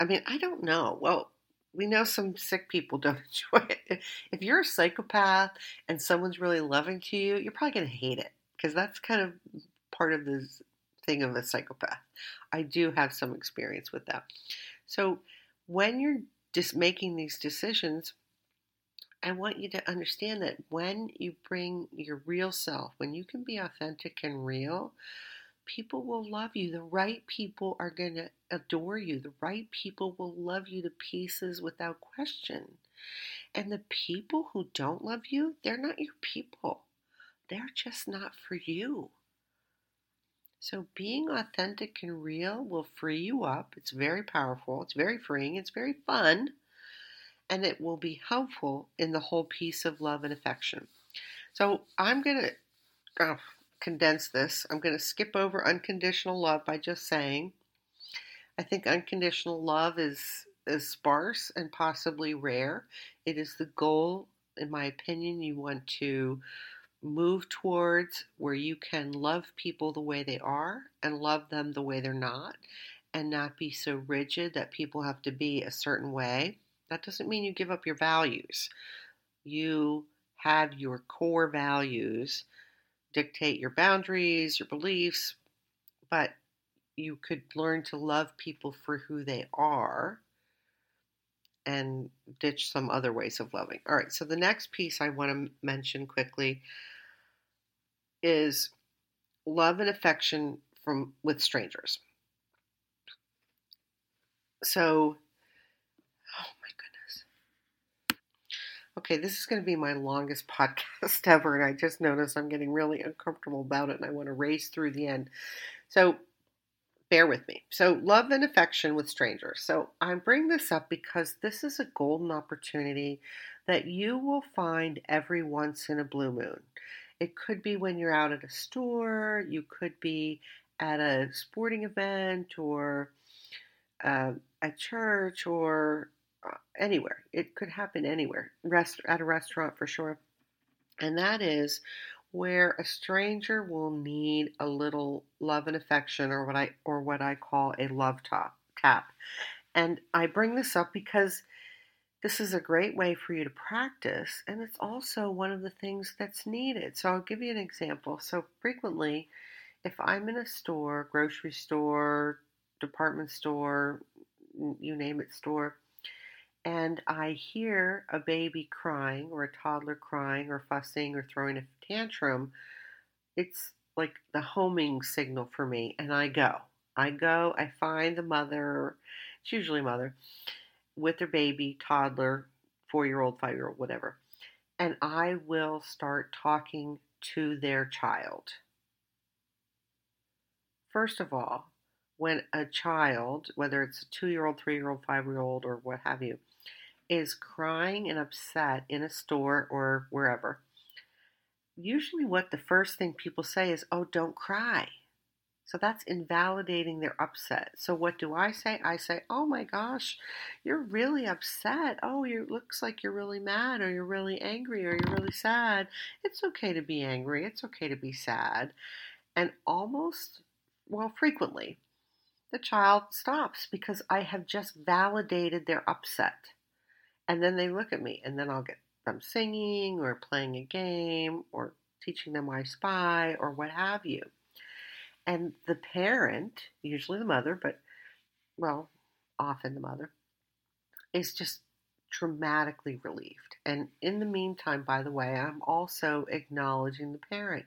I mean, I don't know. Well, we know some sick people don't enjoy it. If you're a psychopath and someone's really loving to you, you're probably going to hate it because that's kind of part of the thing of a psychopath. I do have some experience with that. So when you're just making these decisions, I want you to understand that when you bring your real self, when you can be authentic and real, people will love you. The right people are going to adore you. The right people will love you to pieces without question. And the people who don't love you, they're not your people. They're just not for you. So being authentic and real will free you up. It's very powerful. It's very freeing. It's very fun. And it will be helpful in the whole piece of love and affection. So I'm going to, oh, condense this. I'm going to skip over unconditional love by just saying I think unconditional love is is sparse and possibly rare. It is the goal, in my opinion, you want to move towards where you can love people the way they are and love them the way they're not and not be so rigid that people have to be a certain way. That doesn't mean you give up your values. You have your core values dictate your boundaries, your beliefs, but you could learn to love people for who they are and ditch some other ways of loving. All right, so the next piece I want to mention quickly is love and affection from with strangers. So Okay, this is going to be my longest podcast ever, and I just noticed I'm getting really uncomfortable about it, and I want to race through the end. So, bear with me. So, love and affection with strangers. So, I bring this up because this is a golden opportunity that you will find every once in a blue moon. It could be when you're out at a store, you could be at a sporting event or uh, at church or anywhere. It could happen anywhere. Rest at a restaurant for sure. And that is where a stranger will need a little love and affection or what I or what I call a love top, tap. And I bring this up because this is a great way for you to practice and it's also one of the things that's needed. So I'll give you an example. So frequently if I'm in a store, grocery store, department store, you name it store, and I hear a baby crying or a toddler crying or fussing or throwing a tantrum, it's like the homing signal for me, and I go. I go, I find the mother, it's usually mother, with their baby, toddler, four year old, five year old, whatever, and I will start talking to their child. First of all, when a child, whether it's a two year old, three year old, five year old, or what have you, is crying and upset in a store or wherever, usually what the first thing people say is, oh, don't cry. So that's invalidating their upset. So what do I say? I say, "Oh my gosh, you're really upset. Oh, you looks like you're really mad or you're really angry or you're really sad. It's okay to be angry. It's okay to be sad." And almost well, frequently the child stops because I have just validated their upset. And then they look at me, and then I'll get them singing or playing a game or teaching them I Spy or what have you. And the parent, usually the mother, but well, often the mother, is just dramatically relieved. And in the meantime, by the way, I'm also acknowledging the parent.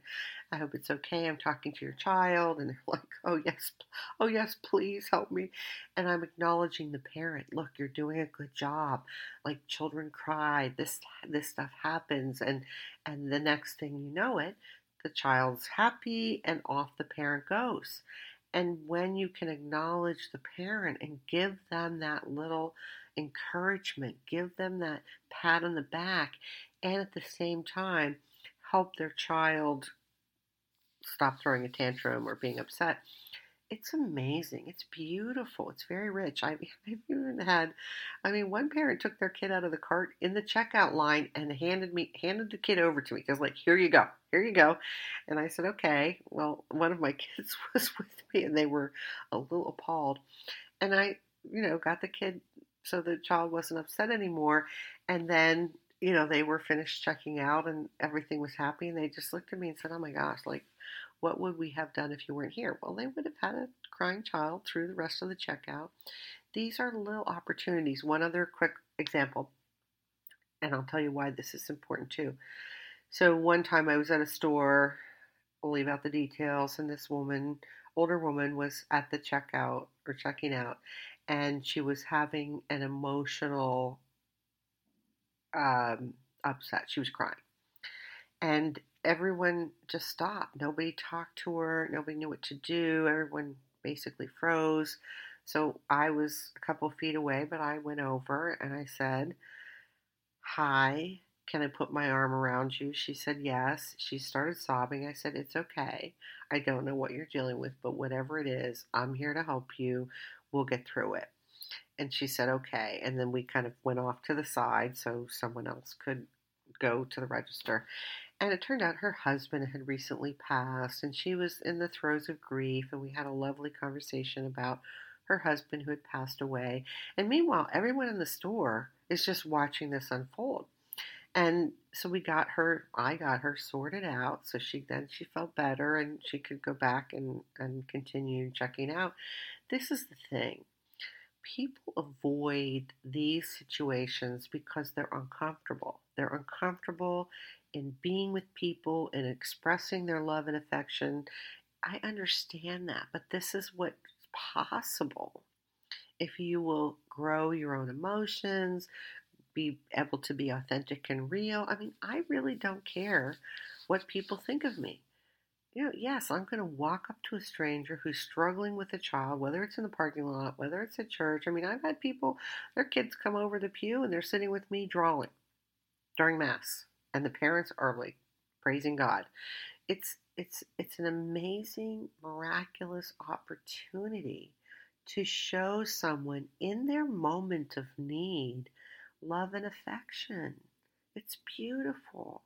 I hope it's okay. I'm talking to your child, and they're like, oh, yes, oh, yes, please help me. And I'm acknowledging the parent. Look, you're doing a good job. Like children cry, this this stuff happens, and and the next thing you know it, the child's happy, and off the parent goes. And when you can acknowledge the parent and give them that little encouragement, give them that pat on the back, and at the same time, help their child stop throwing a tantrum or being upset. It's amazing. It's beautiful. It's very rich. I've, I've even had, I mean, one parent took their kid out of the cart in the checkout line and handed me handed the kid over to me because like, here you go, here you go, and I said, okay. Well, one of my kids was with me and they were a little appalled, and I, you know, got the kid so the child wasn't upset anymore. And then, you know, they were finished checking out and everything was happy. And they just looked at me and said, Oh my gosh, like, what would we have done if you weren't here? Well, they would have had a crying child through the rest of the checkout. These are little opportunities. One other quick example, and I'll tell you why this is important too. So, one time I was at a store, I'll leave out the details, and this woman, older woman, was at the checkout or checking out, and she was having an emotional um, upset. She was crying. And everyone just stopped. Nobody talked to her. Nobody knew what to do. Everyone basically froze. So I was a couple feet away, but I went over and I said, Hi, can I put my arm around you? She said yes. She started sobbing. I said, It's okay. I don't know what you're dealing with, but whatever it is, I'm here to help you. We'll get through it. And she said, okay. And then we kind of went off to the side so someone else could go to the register. And it turned out her husband had recently passed, and she was in the throes of grief. And we had a lovely conversation about her husband who had passed away. And meanwhile, everyone in the store is just watching this unfold. And so we got her, I got her sorted out. So she then she felt better and she could go back and, and continue checking out. This is the thing people avoid these situations because they're uncomfortable. They're uncomfortable in being with people and expressing their love and affection. I understand that, but this is what's possible if you will grow your own emotions, be able to be authentic and real. I mean, I really don't care what people think of me you know, yes, I'm going to walk up to a stranger who's struggling with a child, whether it's in the parking lot, whether it's at church. I mean, I've had people, their kids come over the pew and they're sitting with me drawing. during Mass and the parents are like praising God. It's it's it's an amazing, miraculous opportunity to show someone in their moment of need love and affection. It's beautiful.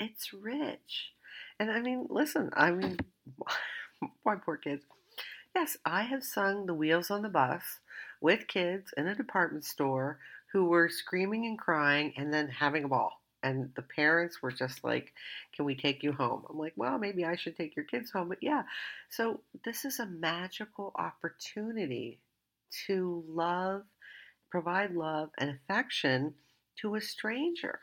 It's rich. And I mean, listen, I mean, my poor kids. Yes, I have sung The Wheels on the Bus with kids in a department store who were screaming and crying and then having a ball. And the parents were just like, Can we take you home? I'm like, Well, maybe I should take your kids home. But yeah, so this is a magical opportunity to love, provide love and affection to a stranger.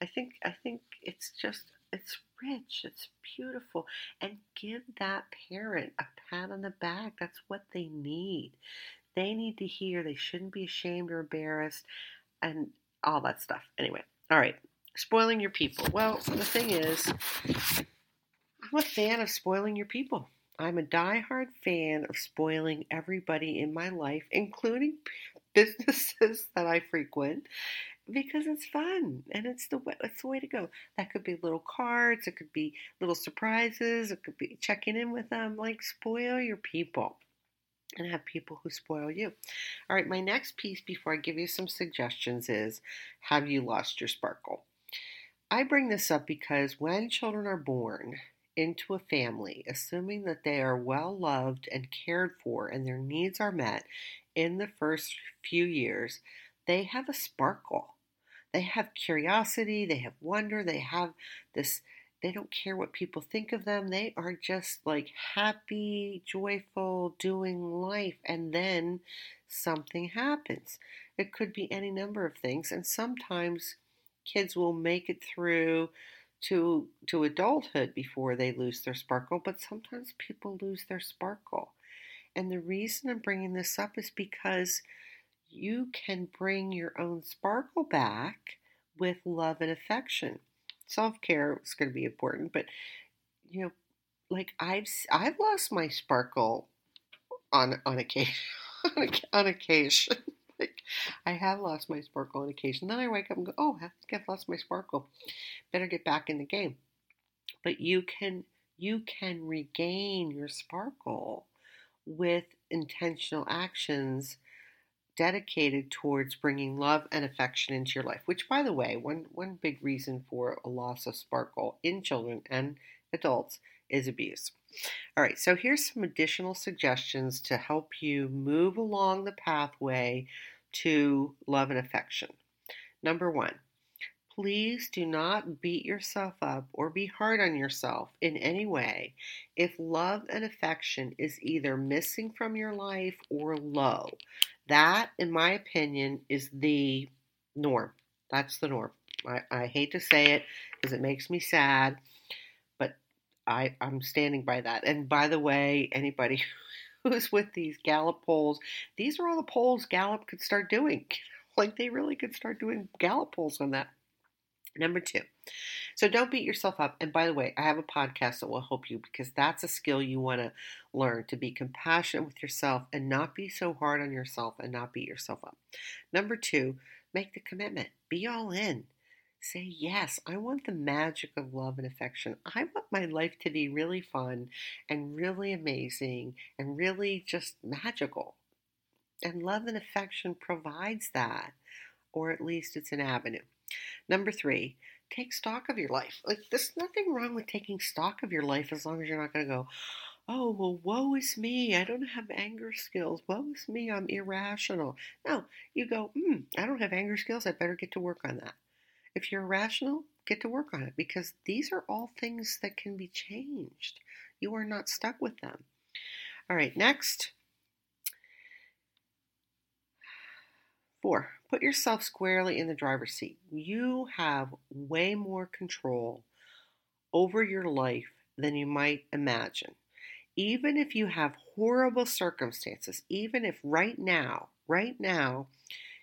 I think I think it's just it's rich, it's beautiful, and give that parent a pat on the back. That's what they need. They need to hear they shouldn't be ashamed or embarrassed, and all that stuff. Anyway, all right, spoiling your people. Well, the thing is, I'm a fan of spoiling your people. I'm a die-hard fan of spoiling everybody in my life, including businesses that I frequent, because it's fun and it's the way, it's the way to go. That could be little cards, it could be little surprises, it could be checking in with them. Like spoil your people and have people who spoil you. All right, my next piece before I give you some suggestions is have you lost your sparkle? I bring this up because when children are born into a family, assuming that they are well loved and cared for and their needs are met in the first few years, they have a sparkle. They have curiosity, they have wonder, they have this, they don't care what people think of them. They are just like happy, joyful, doing life. And then something happens. It could be any number of things. And sometimes kids will make it through to to adulthood before they lose their sparkle but sometimes people lose their sparkle and the reason i'm bringing this up is because you can bring your own sparkle back with love and affection. Self care is going to be important, but you know, like I've I've lost my sparkle on on occasion on occasion. like I have lost my sparkle on occasion. Then I wake up and go, oh, I think I've lost my sparkle. Better get back in the game. But you can you can regain your sparkle with intentional actions dedicated towards bringing love and affection into your life. Which, by the way, one, one big reason for a loss of sparkle in children and adults is abuse. All right, so here's some additional suggestions to help you move along the pathway to love and affection. Number one, please do not beat yourself up or be hard on yourself in any way if love and affection is either missing from your life or low. That, in my opinion, is the norm. That's the norm. I, I hate to say it because it makes me sad, but I, I'm standing by that. And by the way, anybody who's with these Gallup polls, these are all the polls Gallup could start doing. Like they really could start doing Gallup polls on that. Number two, so don't beat yourself up. And by the way, I have a podcast that will help you because that's a skill you want to learn to be compassionate with yourself and not be so hard on yourself and not beat yourself up. Number two, make the commitment, be all in. Say, yes, I want the magic of love and affection. I want my life to be really fun and really amazing and really just magical. And love and affection provides that, or at least it's an avenue. Number three, take stock of your life. Like, there's nothing wrong with taking stock of your life as long as you're not going to go, oh, well, woe is me. I don't have anger skills. Woe is me. I'm irrational. No, you go, hmm, I don't have anger skills. I better get to work on that. If you're irrational, get to work on it because these are all things that can be changed. You are not stuck with them. All right, next. Four, put yourself squarely in the driver's seat. You have way more control over your life than you might imagine. Even if you have horrible circumstances, even if right now, right now,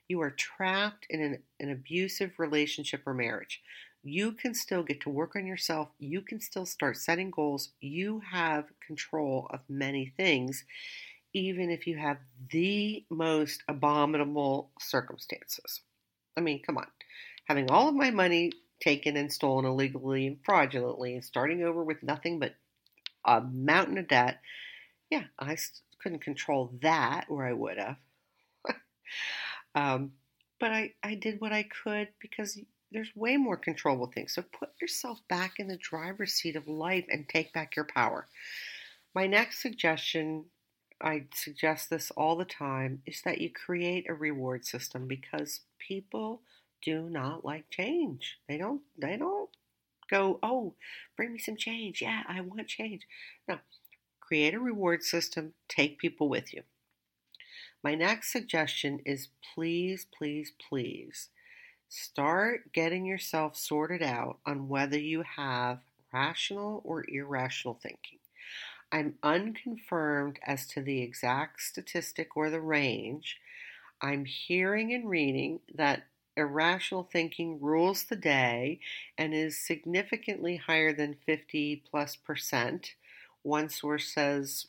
you are trapped in an, an abusive relationship or marriage, you can still get to work on yourself. You can still start setting goals. You have control of many things even if you have the most abominable circumstances. I mean, come on. having all of my money taken and stolen illegally and fraudulently and starting over with nothing but a mountain of debt. Yeah, I couldn't control that or I would have. um, but I, I did what I could because there's way more controllable things. So put yourself back in the driver's seat of life and take back your power. My next suggestion, I suggest this all the time, is that you create a reward system because people do not like change. They don't they don't go, "Oh, bring me some change. Yeah, I want change." No. Create a reward system, take people with you. My next suggestion is please, please, please start getting yourself sorted out on whether you have rational or irrational thinking. I'm unconfirmed as to the exact statistic or the range. I'm hearing and reading that irrational thinking rules the day and is significantly higher than 50 plus percent. One source says,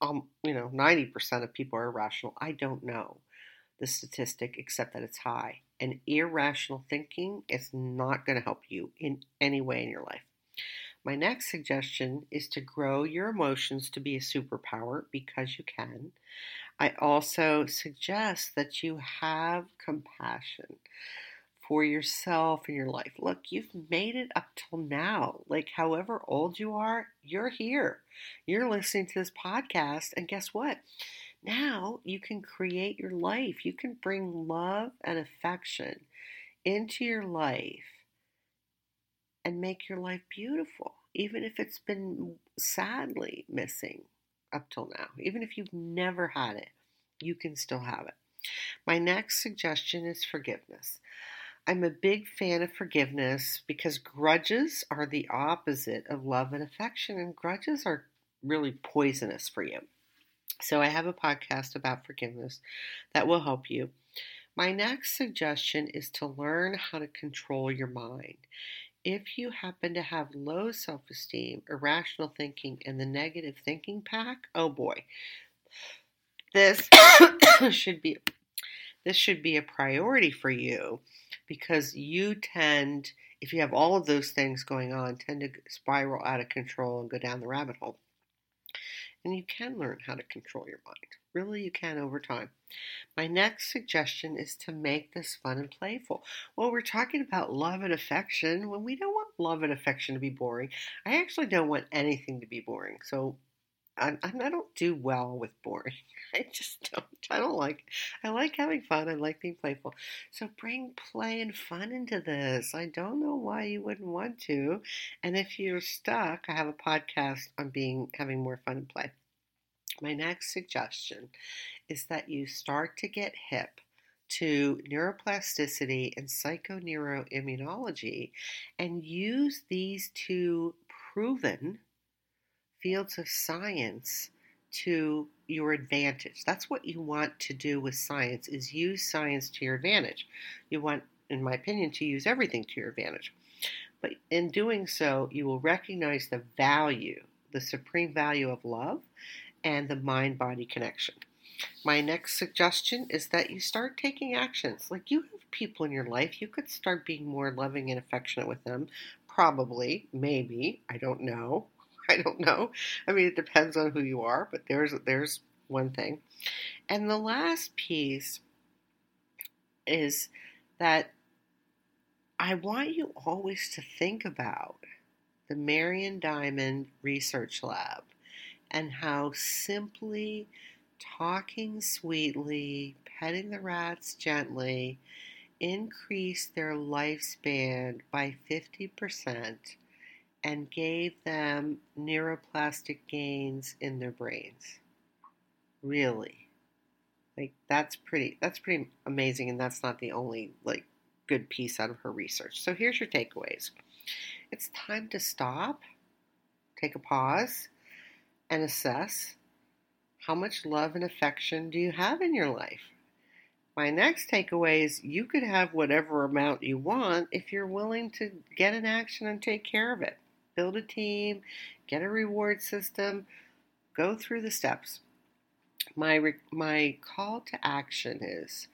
um, you know, 90% of people are irrational. I don't know the statistic except that it's high. And irrational thinking is not going to help you in any way in your life. My next suggestion is to grow your emotions to be a superpower because you can. I also suggest that you have compassion for yourself and your life. Look, you've made it up till now. Like, however old you are, you're here. You're listening to this podcast, and guess what? Now you can create your life. You can bring love and affection into your life and make your life beautiful, even if it's been sadly missing up till now. Even if you've never had it, you can still have it. My next suggestion is forgiveness. I'm a big fan of forgiveness because grudges are the opposite of love and affection, and grudges are really poisonous for you. So, I have a podcast about forgiveness that will help you. My next suggestion is to learn how to control your mind. If you happen to have low self esteem, irrational thinking, and the negative thinking pack, oh boy, this should be this should be a priority for you because you tend if you have all of those things going on tend to spiral out of control and go down the rabbit hole and you can learn how to control your mind. Really, you can over time. My next suggestion is to make this fun and playful. Well, we're talking about love and affection. When we don't want love and affection to be boring, I actually don't want anything to be boring. So I, I don't do well with boring. I just don't. I don't like. I like having fun. I like being playful. So bring play and fun into this. I don't know why you wouldn't want to. And if you're stuck, I have a podcast on being having more fun and play. My next suggestion is that you start to get hip to neuroplasticity and psychoneuroimmunology and use these two proven fields of science to your advantage. That's what you want to do with science is use science to your advantage. You want in my opinion to use everything to your advantage. But in doing so, you will recognize the value, the supreme value of love and the mind body connection. My next suggestion is that you start taking actions. Like you have people in your life, you could start being more loving and affectionate with them. Probably, maybe, I don't know. I don't know. I mean, it depends on who you are, but there's there's one thing. And the last piece is that I want you always to think about the Marian Diamond Research Lab and how simply talking sweetly, petting the rats gently, increased their lifespan by 50% and gave them neuroplastic gains in their brains. Really. Like that's pretty that's pretty amazing and that's not the only like good piece out of her research. So here's your takeaways. It's time to stop, take a pause, and assess how much love and affection do you have in your life. My next takeaway is you could have whatever amount you want if you're willing to get in action and take care of it build a team, get a reward system, go through the steps. My, my call to action is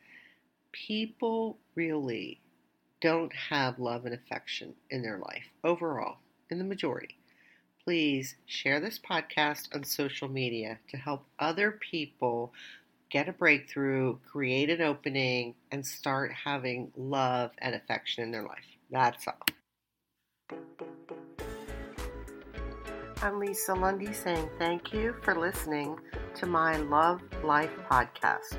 people really don't have love and affection in their life overall, in the majority. Please share this podcast on social media to help other people get a breakthrough, create an opening, and start having love and affection in their life. That's all. I'm Lisa Lundy saying thank you for listening to my Love Life podcast,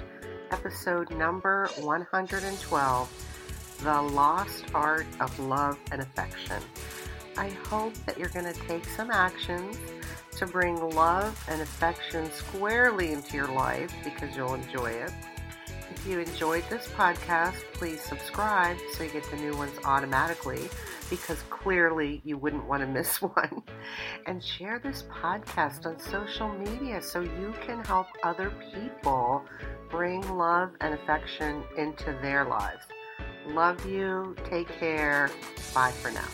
episode number 112 The Lost Art of Love and Affection. I hope that you're going to take some actions to bring love and affection squarely into your life because you'll enjoy it. If you enjoyed this podcast, please subscribe so you get the new ones automatically because clearly you wouldn't want to miss one. And share this podcast on social media so you can help other people bring love and affection into their lives. Love you. Take care. Bye for now.